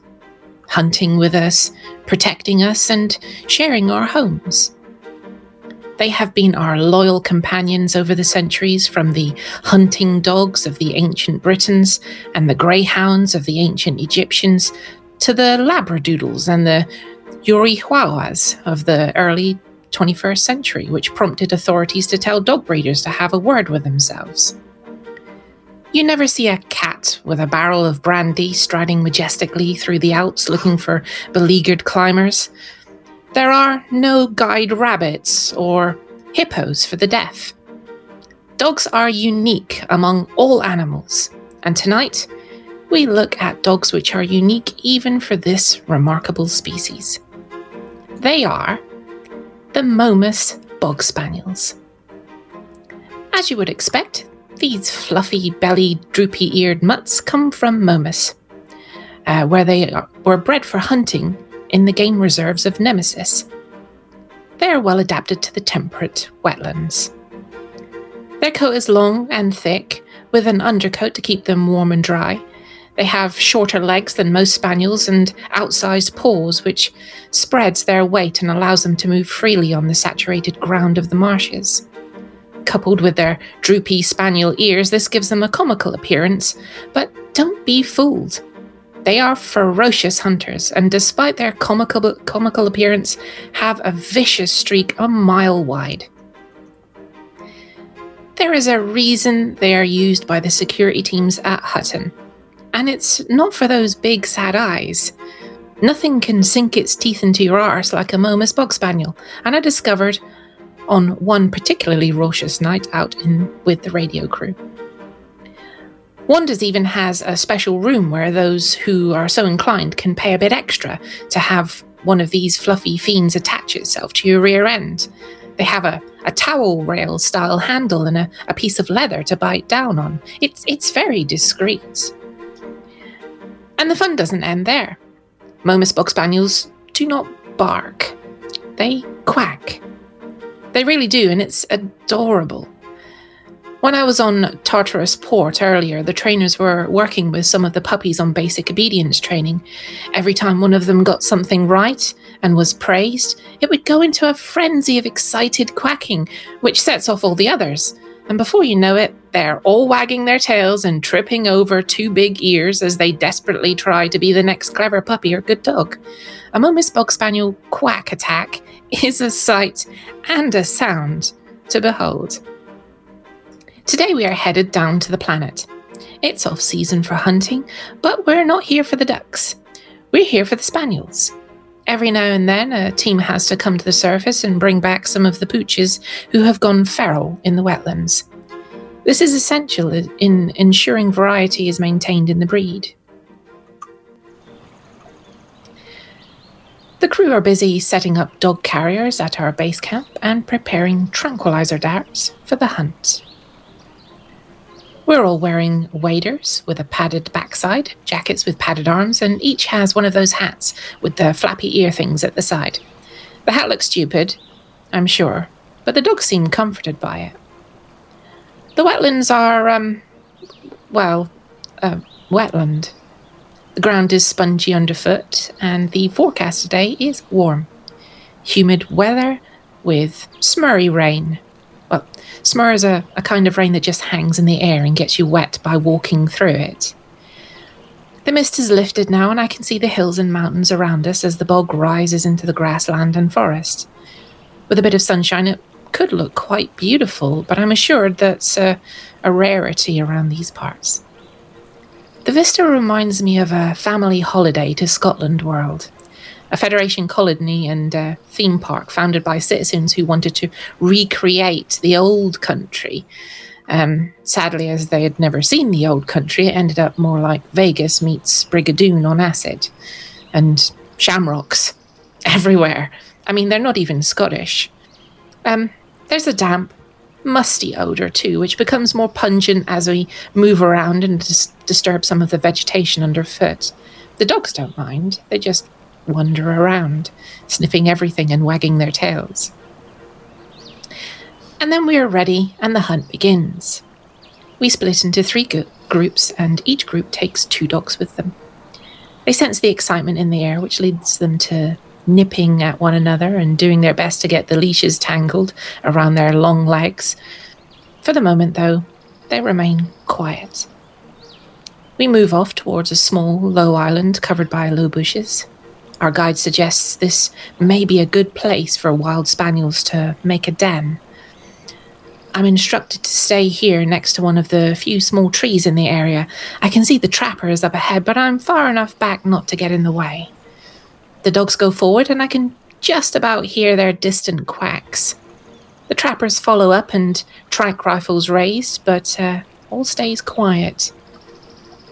[SPEAKER 4] hunting with us, protecting us, and sharing our homes. They have been our loyal companions over the centuries, from the hunting dogs of the ancient Britons and the greyhounds of the ancient Egyptians to the Labradoodles and the Yurihuahuas of the early 21st century, which prompted authorities to tell dog breeders to have a word with themselves. You never see a cat with a barrel of brandy striding majestically through the Alps looking for beleaguered climbers. There are no guide rabbits or hippos for the deaf. Dogs are unique among all animals, and tonight we look at dogs which are unique even for this remarkable species. They are the Momus Bog Spaniels. As you would expect, these fluffy bellied, droopy eared mutts come from Momus, uh, where they are, were bred for hunting in the game reserves of Nemesis. They are well adapted to the temperate wetlands. Their coat is long and thick, with an undercoat to keep them warm and dry. They have shorter legs than most spaniels and outsized paws, which spreads their weight and allows them to move freely on the saturated ground of the marshes. Coupled with their droopy spaniel ears, this gives them a comical appearance. But don't be fooled. They are ferocious hunters, and despite their comical, comical appearance, have a vicious streak a mile wide. There is a reason they are used by the security teams at Hutton, and it's not for those big sad eyes. Nothing can sink its teeth into your arse like a Momus Bog Spaniel, and I discovered on one particularly raucous night out in with the radio crew. Wonders even has a special room where those who are so inclined can pay a bit extra to have one of these fluffy fiends attach itself to your rear end. They have a, a towel rail style handle and a, a piece of leather to bite down on. It's, it's very discreet. And the fun doesn't end there. Momus Bog Spaniels do not bark, they quack. They really do, and it's adorable. When I was on Tartarus Port earlier, the trainers were working with some of the puppies on basic obedience training. Every time one of them got something right and was praised, it would go into a frenzy of excited quacking, which sets off all the others. And before you know it, they're all wagging their tails and tripping over two big ears as they desperately try to be the next clever puppy or good dog. A Momus Bog Spaniel quack attack is a sight and a sound to behold. Today we are headed down to the planet. It's off season for hunting, but we're not here for the ducks. We're here for the spaniels. Every now and then, a team has to come to the surface and bring back some of the pooches who have gone feral in the wetlands. This is essential in ensuring variety is maintained in the breed. The crew are busy setting up dog carriers at our base camp and preparing tranquilizer darts for the hunt. We're all wearing waders with a padded backside, jackets with padded arms, and each has one of those hats with the flappy ear things at the side. The hat looks stupid, I'm sure, but the dogs seem comforted by it. The wetlands are, um, well, a wetland. The ground is spongy underfoot, and the forecast today is warm. Humid weather with smurry rain. Smur is a, a kind of rain that just hangs in the air and gets you wet by walking through it. The mist has lifted now, and I can see the hills and mountains around us as the bog rises into the grassland and forest. With a bit of sunshine, it could look quite beautiful, but I'm assured that's a, a rarity around these parts. The vista reminds me of a family holiday to Scotland World, a Federation colony and uh, theme park founded by citizens who wanted to recreate the old country. Um, sadly, as they had never seen the old country, it ended up more like Vegas meets Brigadoon on acid, and shamrocks everywhere. I mean, they're not even Scottish. Um, there's a damp, musty odour too, which becomes more pungent as we move around and dis- disturb some of the vegetation underfoot. The dogs don't mind, they just wander around, sniffing everything and wagging their tails. And then we are ready, and the hunt begins. We split into three go- groups, and each group takes two dogs with them. They sense the excitement in the air, which leads them to nipping at one another and doing their best to get the leashes tangled around their long legs. For the moment, though, they remain quiet. We move off towards a small, low island covered by low bushes. Our guide suggests this may be a good place for wild spaniels to make a den. I'm instructed to stay here next to one of the few small trees in the area. I can see the trappers up ahead, but I'm far enough back not to get in the way. The dogs go forward, and I can just about hear their distant quacks. The trappers follow up and track rifles raised, but uh, all stays quiet.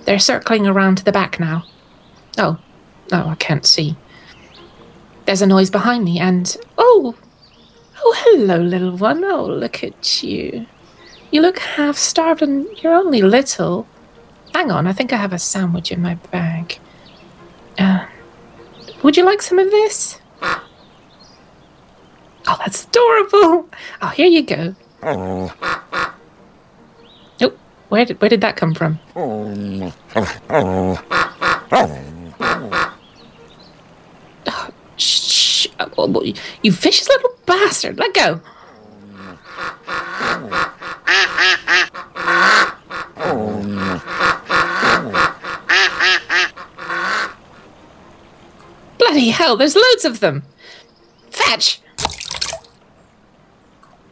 [SPEAKER 4] They're circling around to the back now. Oh, oh, I can't see. There's a noise behind me, and oh, oh, hello, little one. Oh, look at you. You look half starved, and you're only little. Hang on, I think I have a sandwich in my bag. Uh, would you like some of this? Oh, that's adorable. Oh, here you go. Oh, where did where did that come from? Shh, shh. Oh, you vicious little bastard. Let go. Bloody hell, there's loads of them. Fetch!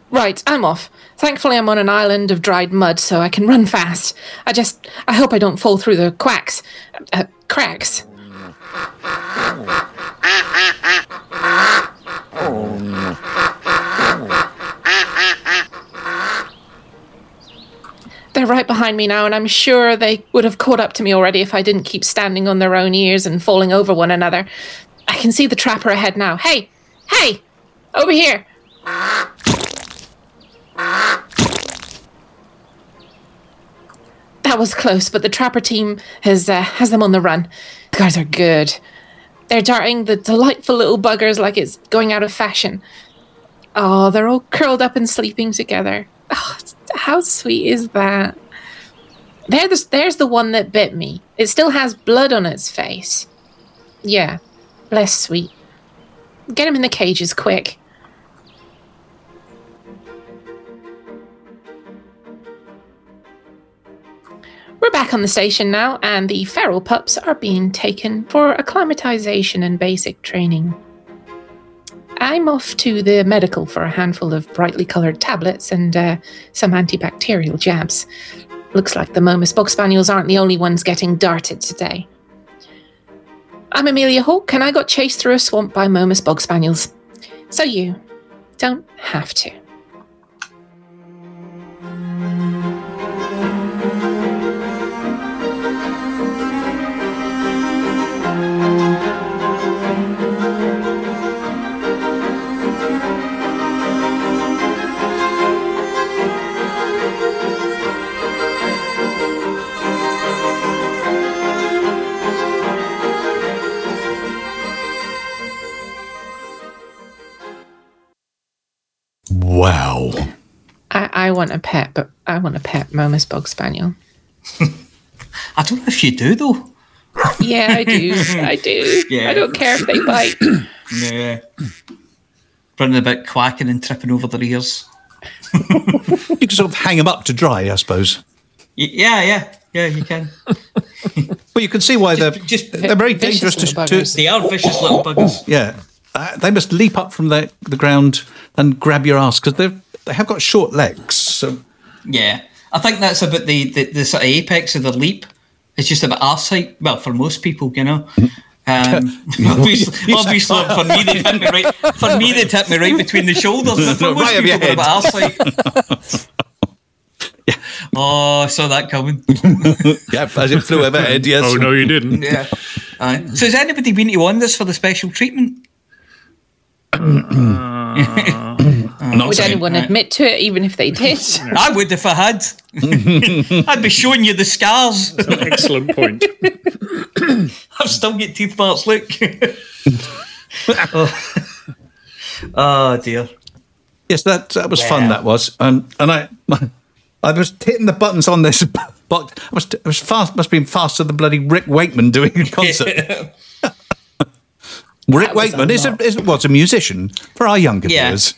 [SPEAKER 4] Right, I'm off. Thankfully, I'm on an island of dried mud, so I can run fast. I just. I hope I don't fall through the quacks. Uh, cracks. They're right behind me now, and I'm sure they would have caught up to me already if I didn't keep standing on their own ears and falling over one another. I can see the trapper ahead now. Hey! Hey! Over here! That was close, but the trapper team has uh, has them on the run. The guys are good. They're darting the delightful little buggers like it's going out of fashion. Oh, they're all curled up and sleeping together. Oh, how sweet is that? There, the, there's the one that bit me. It still has blood on its face. Yeah, less sweet. Get him in the cages quick. Back on the station now, and the feral pups are being taken for acclimatization and basic training. I'm off to the medical for a handful of brightly coloured tablets and uh, some antibacterial jabs. Looks like the Momus Bog Spaniels aren't the only ones getting darted today. I'm Amelia Hawke, and I got chased through a swamp by Momus Bog Spaniels. So you don't have to. I, I want a pet, but I want a pet Momus Bog Spaniel.
[SPEAKER 3] I don't know if you do though.
[SPEAKER 4] Yeah, I do. I do.
[SPEAKER 3] Yeah.
[SPEAKER 4] I don't care if they bite.
[SPEAKER 3] Yeah. Running about quacking and tripping over their ears.
[SPEAKER 2] You can sort of hang them up to dry, I suppose.
[SPEAKER 3] Y- Yeah, yeah, yeah. You can.
[SPEAKER 2] Well, you can see why they're just they're very dangerous to, to.
[SPEAKER 3] They are vicious little buggers.
[SPEAKER 2] Yeah, uh, they must leap up from the the ground and grab your ass because they they have got short legs. So
[SPEAKER 3] Yeah, I think that's about the, the, the sort of apex of the leap. It's just about arse height. Well, for most people, you know. Um, obviously, obviously for me, they hit me right. For me, they hit me right between the shoulders. But for most
[SPEAKER 2] Right
[SPEAKER 3] people, they're
[SPEAKER 2] head.
[SPEAKER 3] about arse height. Oh, I saw that coming.
[SPEAKER 2] yeah, as it flew overhead. Yes.
[SPEAKER 5] Oh no, you didn't.
[SPEAKER 3] Yeah. Aye. So, has anybody been to Wonders for the special treatment?
[SPEAKER 4] Would anyone admit to it, even if they did?
[SPEAKER 3] I would if I had. I'd be showing you the scars.
[SPEAKER 5] An Excellent point.
[SPEAKER 3] I've still got teeth marks. Look. oh. Oh, dear.
[SPEAKER 2] Yes, that that was fun. That was, um, and I I was hitting the buttons on this, but I was it was fast. Must have been faster than bloody Rick Wakeman doing a concert. Rick
[SPEAKER 3] That was a
[SPEAKER 2] Wakeman is a, is was a musician for our younger
[SPEAKER 3] Yeah.
[SPEAKER 2] viewers.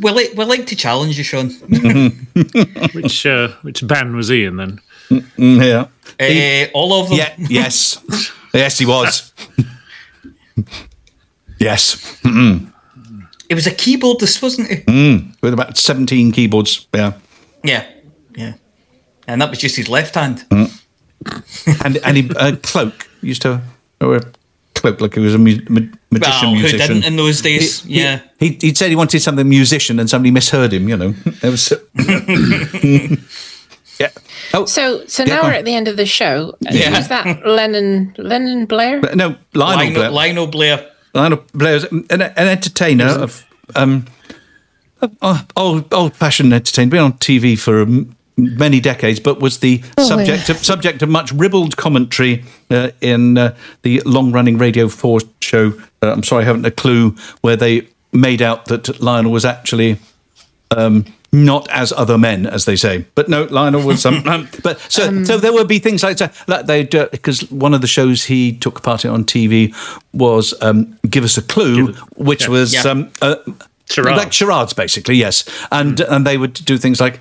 [SPEAKER 3] We like, we like to challenge you, Sean.
[SPEAKER 5] which uh, which band was he in then?
[SPEAKER 2] Mm, yeah.
[SPEAKER 3] Eh, all of them.
[SPEAKER 2] Yeah. Yes. yes, he was. yes. Mm-mm.
[SPEAKER 3] It was a keyboardist, wasn't it?
[SPEAKER 2] Mm. With about seventeen keyboards. Yeah.
[SPEAKER 3] Yeah. Yeah. And that was just his left hand.
[SPEAKER 2] Mm. and and he, a cloak used to wear a cloak like he was a mu- ma- magician
[SPEAKER 3] Well, who
[SPEAKER 2] musician.
[SPEAKER 3] didn't in those days?
[SPEAKER 2] He- he-
[SPEAKER 3] yeah.
[SPEAKER 2] He, he said he wanted something musician and somebody misheard him, you know. It was Yeah. Oh,
[SPEAKER 4] So, so
[SPEAKER 2] Yeah,
[SPEAKER 4] now we're
[SPEAKER 2] on.
[SPEAKER 4] at the end of the show.
[SPEAKER 2] Yeah.
[SPEAKER 4] Who's that? Lennon, Lennon Blair.
[SPEAKER 2] No, Lionel,
[SPEAKER 3] Lionel,
[SPEAKER 2] Blair.
[SPEAKER 3] Lionel Blair.
[SPEAKER 2] Lionel Blair's an, an entertainer of um, uh, old old fashioned entertainer. Been on TV for um, many decades, but was the
[SPEAKER 6] Oh,
[SPEAKER 2] subject
[SPEAKER 6] yeah.
[SPEAKER 2] of subject of much ribald commentary uh, in uh, the long running Radio Four show. Uh, I'm sorry, I haven't a clue where they made out that Lionel was actually. Um, not as other men, as they say, but no, Lionel was some. Um, but so, so there would be things like that. Like they because one of the shows he took part in on TV was um, "Give Us a Clue," which
[SPEAKER 5] yeah.
[SPEAKER 2] was
[SPEAKER 5] Yeah.
[SPEAKER 2] um, uh,
[SPEAKER 5] Charades.
[SPEAKER 2] like charades, basically. Yes, and and they would do things like.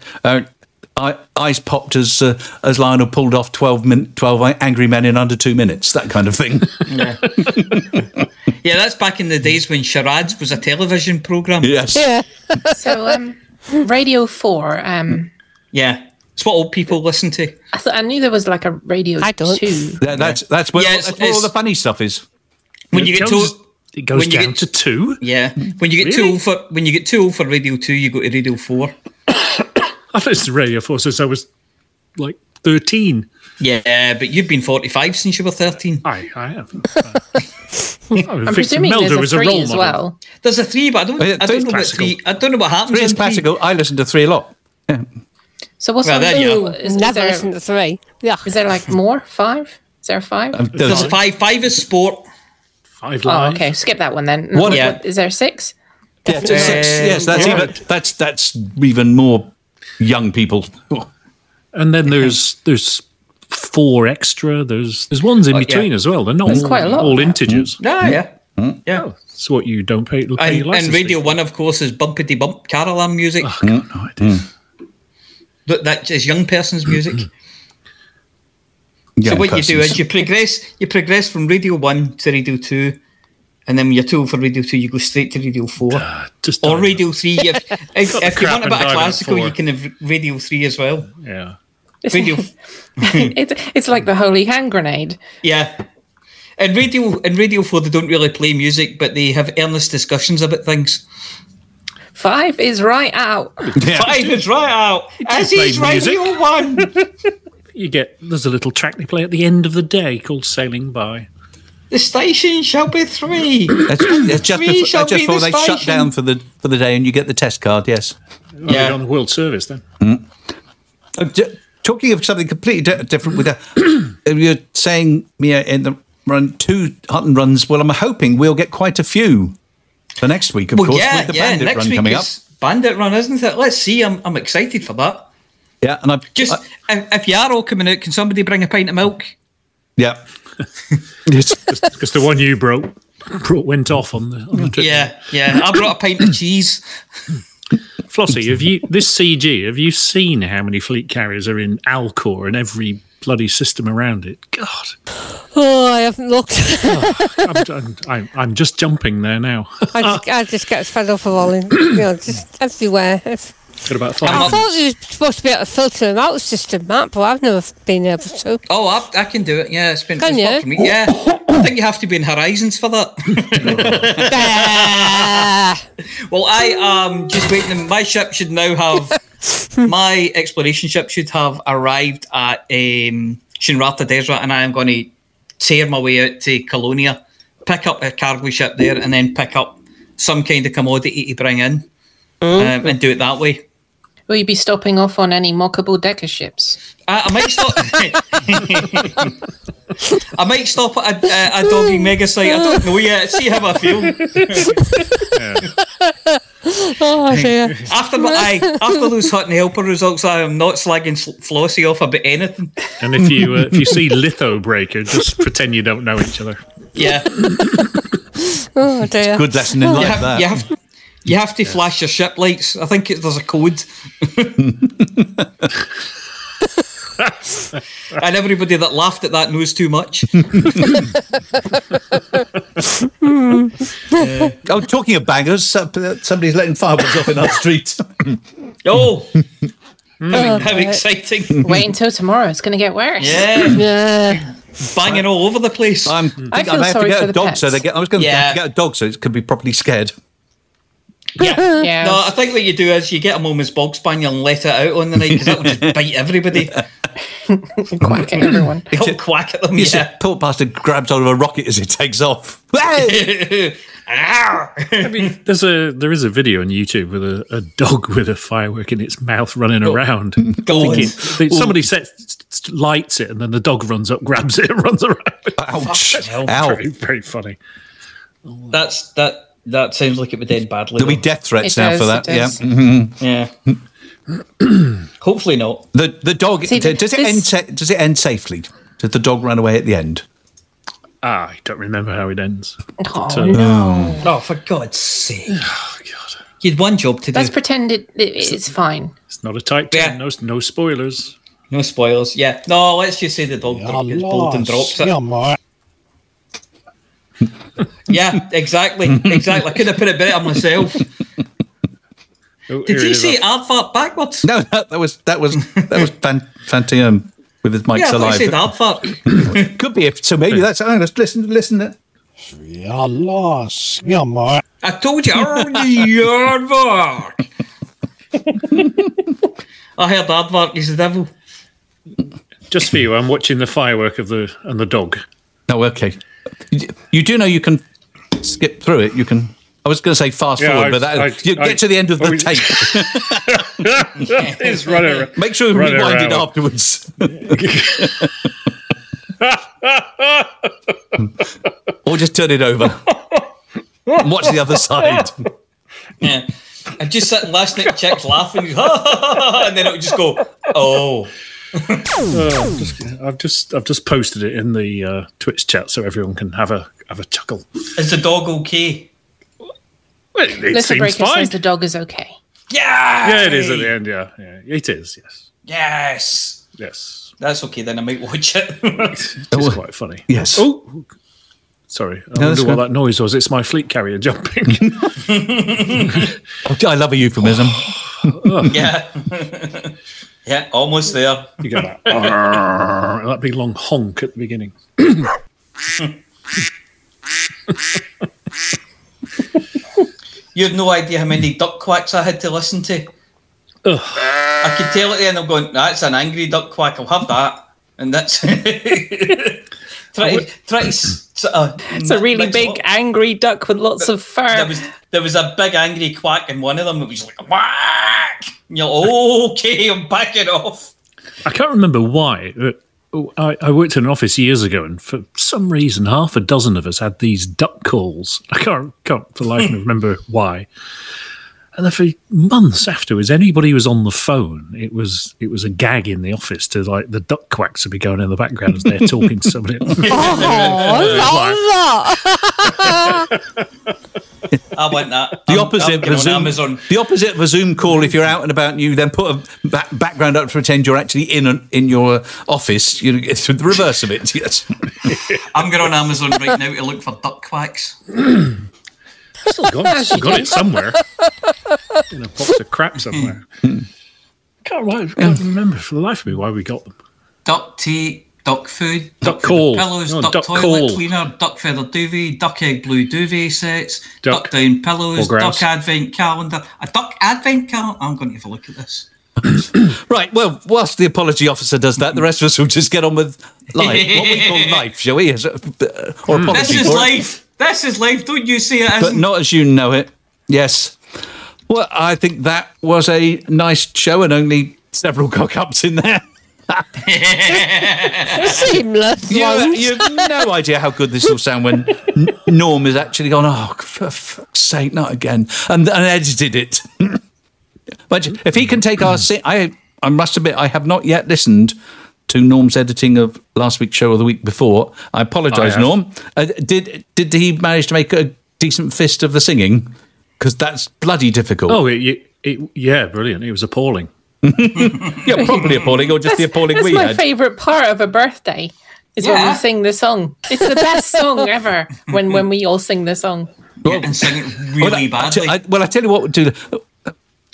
[SPEAKER 2] I, eyes popped as uh, as Lionel pulled off 12, min- 12 angry men in under two minutes, that kind of thing.
[SPEAKER 3] Yeah. Yeah, that's back in the days when charades was a television program.
[SPEAKER 2] Yes.
[SPEAKER 6] Yeah.
[SPEAKER 4] So, um, Radio 4, um,
[SPEAKER 3] Yeah. It's what old people listen to.
[SPEAKER 4] I thought I knew there was like a Radio I 2.
[SPEAKER 2] That, that's that's where,
[SPEAKER 3] Yeah,
[SPEAKER 2] all, that's where all the funny stuff is.
[SPEAKER 3] When you get
[SPEAKER 5] goes-
[SPEAKER 3] too
[SPEAKER 5] it goes
[SPEAKER 3] when you
[SPEAKER 5] down
[SPEAKER 3] get-
[SPEAKER 5] to two.
[SPEAKER 3] Yeah. When you get too
[SPEAKER 5] Really?
[SPEAKER 3] old for when you get too old for Radio Two, you go to Radio Four.
[SPEAKER 5] I've listened to Radio 4 since I was like 13.
[SPEAKER 3] Yeah, but you've been forty five since you were thirteen.
[SPEAKER 5] I I have.
[SPEAKER 4] I'm presuming there's a 3 as well.
[SPEAKER 3] There's a three, but I don't
[SPEAKER 2] Oh, yeah,
[SPEAKER 3] I don't
[SPEAKER 2] three's
[SPEAKER 3] know what
[SPEAKER 2] classical.
[SPEAKER 3] three I don't know what happens
[SPEAKER 2] Three is
[SPEAKER 3] in
[SPEAKER 2] classical. I listen to three a lot.
[SPEAKER 4] So what's
[SPEAKER 3] Well,
[SPEAKER 4] on
[SPEAKER 3] there you
[SPEAKER 4] Is, is
[SPEAKER 6] Never
[SPEAKER 4] there,
[SPEAKER 6] listened to three. Yeah.
[SPEAKER 4] is there like more? Five? Is there five?
[SPEAKER 2] Um,
[SPEAKER 3] There's five five is sport.
[SPEAKER 5] Five. live.
[SPEAKER 4] okay. Skip that one then.
[SPEAKER 2] What-
[SPEAKER 3] Yeah.
[SPEAKER 4] Is there six?
[SPEAKER 2] Yeah, to six. Yes, that's
[SPEAKER 3] yeah.
[SPEAKER 2] even that's that's even more young people.
[SPEAKER 5] And then there's there's four extra. There's there's ones in
[SPEAKER 3] Oh, yeah.
[SPEAKER 5] between as well. They're not
[SPEAKER 4] That's
[SPEAKER 5] all,
[SPEAKER 4] quite a lot.
[SPEAKER 5] all integers. Mm.
[SPEAKER 3] Ah, yeah, mm. Mm. yeah. Yeah.
[SPEAKER 5] It's what you don't pay, pay
[SPEAKER 3] And,
[SPEAKER 5] your license
[SPEAKER 3] and Radio
[SPEAKER 5] for.
[SPEAKER 3] One, of course, is bumpity bump Caroline music.
[SPEAKER 5] Ah, oh, God, no idea.
[SPEAKER 3] That that is young person's music.
[SPEAKER 2] Young
[SPEAKER 3] so what you do is you progress you progress from Radio One to Radio Two, and then when you're too old for Radio Two, you go straight to Radio Four
[SPEAKER 5] Just
[SPEAKER 3] or
[SPEAKER 5] dive-
[SPEAKER 3] Radio Three. If, if, if you want a
[SPEAKER 5] and
[SPEAKER 3] bit of classical,
[SPEAKER 5] four.
[SPEAKER 3] you can have Radio Three as well.
[SPEAKER 5] Yeah.
[SPEAKER 3] Radio,
[SPEAKER 4] it's it's like the holy hand grenade.
[SPEAKER 3] yeah. And Radio and Radio Four, they don't really play music, but they have earnest discussions about things.
[SPEAKER 4] Five is right out.
[SPEAKER 3] Five is right out, as
[SPEAKER 5] play
[SPEAKER 3] is
[SPEAKER 5] music.
[SPEAKER 3] Radio One.
[SPEAKER 5] You get there's a little track they play at the end of the day called "Sailing By."
[SPEAKER 3] The station shall be three.
[SPEAKER 2] That's, that's just
[SPEAKER 3] Three
[SPEAKER 2] before,
[SPEAKER 3] shall
[SPEAKER 2] that's just
[SPEAKER 3] be
[SPEAKER 2] before
[SPEAKER 3] the
[SPEAKER 2] they shut
[SPEAKER 3] station.
[SPEAKER 2] down for the for the day, and you get the test card. Yes.
[SPEAKER 5] Oh,
[SPEAKER 3] Yeah.
[SPEAKER 5] on the World Service then.
[SPEAKER 2] Uh, d- talking of something completely di- different, with that, uh, you're saying Mia in the run two Hutton runs. Well, I'm hoping we'll get quite a few for next week, of
[SPEAKER 3] well,
[SPEAKER 2] course,
[SPEAKER 3] yeah,
[SPEAKER 2] with the
[SPEAKER 3] yeah.
[SPEAKER 2] Bandit
[SPEAKER 3] Next
[SPEAKER 2] run
[SPEAKER 3] week
[SPEAKER 2] coming up.
[SPEAKER 3] Bandit Run, isn't it? Let's see. I'm I'm excited for that.
[SPEAKER 2] Yeah, and I've
[SPEAKER 3] Just
[SPEAKER 2] I-
[SPEAKER 3] if, if you are all coming out, can somebody bring a pint of milk?
[SPEAKER 2] yeah. Yes.
[SPEAKER 5] Because the one you broke, brought went off on the on the trip.
[SPEAKER 3] Yeah, yeah. I brought a pint of cheese.
[SPEAKER 5] Flossie, have you this CG? Have you seen how many fleet carriers are in Alcor and every bloody system around it? God,
[SPEAKER 6] Oh, I haven't looked.
[SPEAKER 5] Oh, I'm, I'm, I'm, I'm just jumping there now.
[SPEAKER 6] I, just, I just get fed up of all, in, you know, just everywhere. It's-
[SPEAKER 5] Got about
[SPEAKER 6] I
[SPEAKER 5] five.
[SPEAKER 6] thought you were supposed to be able to filter them out the system, Matt, but I've never been able to.
[SPEAKER 3] Oh, I, I can do it. Yeah, it's been.
[SPEAKER 6] Can
[SPEAKER 3] it's
[SPEAKER 6] you?
[SPEAKER 3] worked for me. Yeah, I think you have to be in Horizons for that. Well, I am just waiting. My ship should now have. my exploration ship should have arrived at um, Shinrarta Dezhra, and I am going to tear my way out to Colonia, pick up a cargo ship there, and then pick up some kind of commodity to bring in, um, and do it that way.
[SPEAKER 4] Will you be stopping off on any mockable decker ships?
[SPEAKER 3] I, I might stop. I might stop at a, a, a dogging mega site. I don't know yet. See how I feel.
[SPEAKER 6] oh dear.
[SPEAKER 3] After my, aye, after those Hutton Helper results, I am not slagging Flossie off about anything.
[SPEAKER 5] And if you uh, if you see Litho Breaker, just pretend you don't know each other.
[SPEAKER 3] Yeah,
[SPEAKER 6] Oh dear.
[SPEAKER 2] Good lesson in
[SPEAKER 3] you
[SPEAKER 2] life.
[SPEAKER 3] have,
[SPEAKER 2] that.
[SPEAKER 3] you have you have to flash your ship lights. I think it, there's a code. and everybody that laughed at that knows too much.
[SPEAKER 2] Oh, talking of bangers, somebody's letting fireworks off in our street.
[SPEAKER 3] Oh, hmm. how, how oh, exciting!
[SPEAKER 4] Wait until tomorrow. It's going to get worse.
[SPEAKER 3] Yeah,
[SPEAKER 6] Yeah.
[SPEAKER 3] banging all over the place.
[SPEAKER 2] I'm,
[SPEAKER 4] I
[SPEAKER 2] I
[SPEAKER 4] feel
[SPEAKER 2] may have to
[SPEAKER 4] sorry
[SPEAKER 2] get
[SPEAKER 4] for
[SPEAKER 2] a
[SPEAKER 4] the
[SPEAKER 2] dog so they get. I was going
[SPEAKER 3] Yeah.
[SPEAKER 2] to get a dog so it could be properly scared.
[SPEAKER 3] Yeah.
[SPEAKER 4] Yeah.
[SPEAKER 3] No, I think what you do is you get a Momus bog spaniel and let it out on the night because that will just bite everybody.
[SPEAKER 4] Quacking everyone.
[SPEAKER 3] It'll quack at them.
[SPEAKER 2] You see,
[SPEAKER 3] Yeah.
[SPEAKER 2] poor bastard grabs hold of a rocket as it takes off. Ah!
[SPEAKER 5] I mean, there's a there is a video on YouTube with a, a dog with a firework in its mouth running around. Thinking, somebody sets lights it, and then the dog runs up, grabs it, and runs around.
[SPEAKER 2] Ouch!
[SPEAKER 5] Oh,
[SPEAKER 2] Ow!
[SPEAKER 5] Very, very funny.
[SPEAKER 3] That's that. That sounds like it would end badly.
[SPEAKER 2] There'll be death threats
[SPEAKER 4] It
[SPEAKER 2] now
[SPEAKER 4] does,
[SPEAKER 2] for that.
[SPEAKER 4] it
[SPEAKER 2] Yeah.
[SPEAKER 4] does.
[SPEAKER 2] Mhm.
[SPEAKER 3] Yeah. Hopefully not.
[SPEAKER 2] The the dog
[SPEAKER 4] See,
[SPEAKER 2] d- does it end sa- does it end safely? Did the dog run away at the end?
[SPEAKER 5] Ah, I don't remember how it ends.
[SPEAKER 4] Oh,
[SPEAKER 5] So-
[SPEAKER 4] no.
[SPEAKER 3] Oh, for God's sake!
[SPEAKER 5] Oh god,
[SPEAKER 3] You'd one job to do.
[SPEAKER 4] Let's pretend it, it, it's fine.
[SPEAKER 5] it's not a tight
[SPEAKER 3] Yeah.
[SPEAKER 5] No, no spoilers.
[SPEAKER 3] No spoilers. Yeah. No, let's just say the dog
[SPEAKER 13] Ja,
[SPEAKER 3] gets bold and drops it.
[SPEAKER 13] ja, maar.
[SPEAKER 3] Yeah, exactly, exactly. I couldn't have put it better myself.
[SPEAKER 5] Oh,
[SPEAKER 3] Did you say aardfart backwards?
[SPEAKER 2] No, no, that was that was that was Fan, Fantium with his mics
[SPEAKER 3] yeah, I thought
[SPEAKER 2] alive.
[SPEAKER 3] you said aardfart.
[SPEAKER 2] Could be if so. Maybe that's. Oh, let's listen. Listen. To,
[SPEAKER 13] Jalla, skamma.
[SPEAKER 3] I told you, aardvark. I heard aardvark is the devil.
[SPEAKER 5] Just for you, I'm watching the firework of the and the dog.
[SPEAKER 2] Oh, okay. You- You do know you can skip through it. You can. I was going to say fast
[SPEAKER 5] Yeah,
[SPEAKER 2] forward,
[SPEAKER 5] I-
[SPEAKER 2] but that,
[SPEAKER 5] I-
[SPEAKER 2] you
[SPEAKER 5] I-
[SPEAKER 2] get to the end of the
[SPEAKER 5] oh, we-
[SPEAKER 2] tape.
[SPEAKER 5] It's running.
[SPEAKER 2] Make sure you
[SPEAKER 5] running
[SPEAKER 2] rewind it afterwards. or just turn it over. and watch the other side.
[SPEAKER 3] Yeah. I just sat listening to chicks laughing, and then it would just go, oh.
[SPEAKER 5] Uh, just- I've just I've just posted it in the uh, Twitch chat so everyone can have a have a chuckle.
[SPEAKER 3] Is the dog okay?
[SPEAKER 5] Well, it, it
[SPEAKER 4] Little
[SPEAKER 5] seems
[SPEAKER 4] Breaker
[SPEAKER 5] fine.
[SPEAKER 4] says the dog is okay.
[SPEAKER 3] Yeah.
[SPEAKER 5] Yeah, it is at the end. Yeah, yeah, it is. Yes,
[SPEAKER 3] Yes.
[SPEAKER 5] yes.
[SPEAKER 3] That's okay, then I might watch it.
[SPEAKER 5] It's quite funny.
[SPEAKER 2] Yes.
[SPEAKER 5] Oh, sorry. I
[SPEAKER 2] No,
[SPEAKER 5] wonder what
[SPEAKER 2] good.
[SPEAKER 5] that noise was. It's my fleet carrier jumping.
[SPEAKER 2] I love a euphemism.
[SPEAKER 3] yeah. Yeah, almost there.
[SPEAKER 5] You get that. that big long honk at the beginning.
[SPEAKER 3] You had no idea how many duck quacks I had to listen to. I could tell at the end, I'm going, that's an angry duck quack, I'll have that. And that's. try to, try to, s- s- uh,
[SPEAKER 4] It's a really big, angry duck with lots of fur.
[SPEAKER 3] There was, there was a big angry quack in one of them. It was like, whack! And you're like, okay, I'm backing off.
[SPEAKER 5] I can't remember why. I, I worked in an office years ago, and for some reason, half a dozen of us had these duck calls. I can't, can't for life remember why. And then for months afterwards, anybody who was on the phone, it was it was a gag in the office to like the duck quacks would be going in the background as they're talking to somebody. else.
[SPEAKER 3] Oh, I want that.
[SPEAKER 2] The
[SPEAKER 3] I'm-
[SPEAKER 2] opposite
[SPEAKER 3] I'm
[SPEAKER 2] of a Zoom.
[SPEAKER 3] Amazon.
[SPEAKER 2] The opposite of a Zoom call. If you're out and about, and you then put a ba- background up to pretend you're actually in a, in your office. You it's the reverse of it. Yes.
[SPEAKER 3] I'm going on Amazon right now to look for duck quacks.
[SPEAKER 5] still got, still got it somewhere in a box of crap somewhere. can't, why, can't remember for the life of me why we got them.
[SPEAKER 3] Duck tea, duck food,
[SPEAKER 5] Duck
[SPEAKER 3] feather
[SPEAKER 5] call.
[SPEAKER 3] pillows,
[SPEAKER 5] No,
[SPEAKER 3] duck,
[SPEAKER 5] duck
[SPEAKER 3] toilet
[SPEAKER 5] call.
[SPEAKER 3] cleaner, duck feather duvet, duck egg blue duvet sets,
[SPEAKER 5] Duck.
[SPEAKER 3] duck, down pillows, duck advent calendar. A duck advent calendar. I'm going to have a look at this.
[SPEAKER 2] Right. Well, whilst the apology officer does that, the rest of us will just get on with life. What we call life, shall we? Is it- uh, Or apology
[SPEAKER 3] This is
[SPEAKER 2] for
[SPEAKER 3] life. This is life. Don't you see it
[SPEAKER 2] but not as you know it. Yes. Well, I think that was a nice show, and only several cock ups in there.
[SPEAKER 6] Seamless.
[SPEAKER 2] You, you have no idea how good this will sound when N- Norm has actually gone, oh, for fuck's sake, not again, and, and edited it. but if he can take our. Si- I, I must admit, I have not yet listened to Norm's editing of last week's show or the week before. I apologise,
[SPEAKER 5] I have.
[SPEAKER 2] Norm. Uh, did, did he manage to make a decent fist of the singing? Because that's bloody difficult.
[SPEAKER 5] Oh, it, it, it, yeah, brilliant. It was appalling.
[SPEAKER 2] yeah, probably appalling, or just the appalling
[SPEAKER 4] That's
[SPEAKER 2] we
[SPEAKER 4] my
[SPEAKER 2] had.
[SPEAKER 4] favourite part of a birthday. Is when
[SPEAKER 3] Yeah.
[SPEAKER 4] we sing the song. It's the best song ever. When when we all sing the song.
[SPEAKER 3] and sing it really
[SPEAKER 2] well, I-
[SPEAKER 3] badly.
[SPEAKER 2] I, well, I tell you what, we'll do.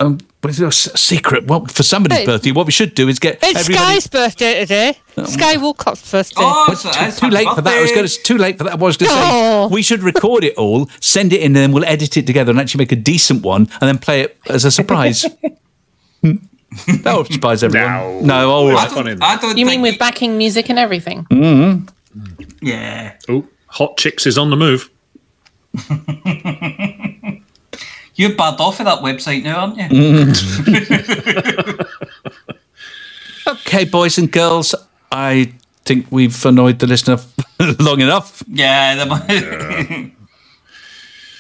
[SPEAKER 2] Um, but it's a s- secret. Well, for somebody's
[SPEAKER 6] Hey.
[SPEAKER 2] birthday, what we should do is get
[SPEAKER 6] It's
[SPEAKER 2] everybody.
[SPEAKER 6] Sky's birthday today. Sky Woolcock's birthday.
[SPEAKER 3] oh,
[SPEAKER 2] It's
[SPEAKER 3] so
[SPEAKER 2] too, too
[SPEAKER 3] happy
[SPEAKER 2] late for that. I was going to. Too late for that. I was going to
[SPEAKER 6] Oh.
[SPEAKER 2] say we should record it all, send it in, and then we'll edit it together and actually make a decent one, and then play it as a surprise. That will surprise everyone.
[SPEAKER 5] No.
[SPEAKER 2] all
[SPEAKER 3] I
[SPEAKER 2] right.
[SPEAKER 3] don't, I don't
[SPEAKER 4] You mean with backing music and everything?
[SPEAKER 2] Mm.
[SPEAKER 3] Yeah.
[SPEAKER 5] Oh, Hot Chicks is on the move.
[SPEAKER 3] You're bad off of that website now, aren't you?
[SPEAKER 2] Mm. Okay, boys and girls, I think we've annoyed the listener long enough.
[SPEAKER 3] Yeah. the-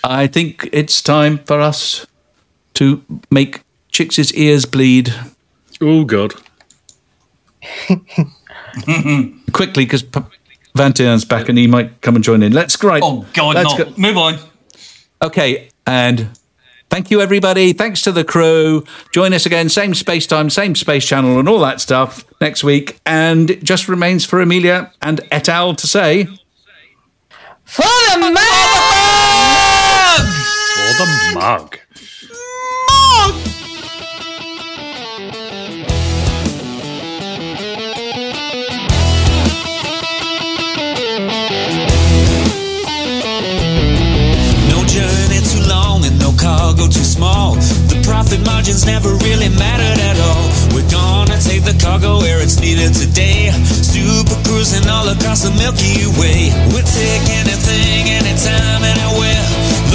[SPEAKER 2] I think it's time for us to make Chicks' ears bleed
[SPEAKER 5] Oh, God.
[SPEAKER 2] quickly because P- Vantian's back and he might come and join in. Let's great.
[SPEAKER 3] oh, God,
[SPEAKER 2] Let's
[SPEAKER 3] no.
[SPEAKER 2] go.
[SPEAKER 3] Move on.
[SPEAKER 2] Okay, and Thank you, everybody. Thanks to the crew. Join us again, same space time, same space channel, and all that stuff next week. And it just remains for Amelia and et al. to say.
[SPEAKER 4] For the mug!
[SPEAKER 5] For the mug!
[SPEAKER 22] Cargo too small. The profit margins never really mattered at all. We're gonna take the cargo where it's needed today. Super cruising all across the Milky Way. We'll take anything, anytime, anywhere.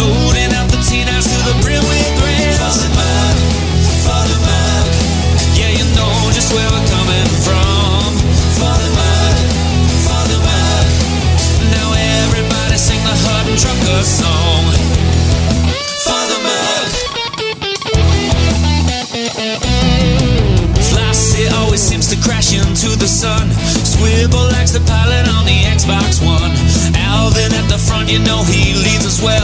[SPEAKER 22] Loading up the T-9s to the brim with rails. Xbox One. Alvin at the front, you know he leads us well.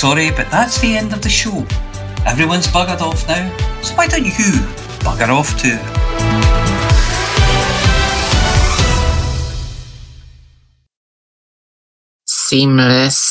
[SPEAKER 3] sorry, but that's the end of the show. Everyone's buggered off now, so why don't you bugger off too?
[SPEAKER 4] Seamless.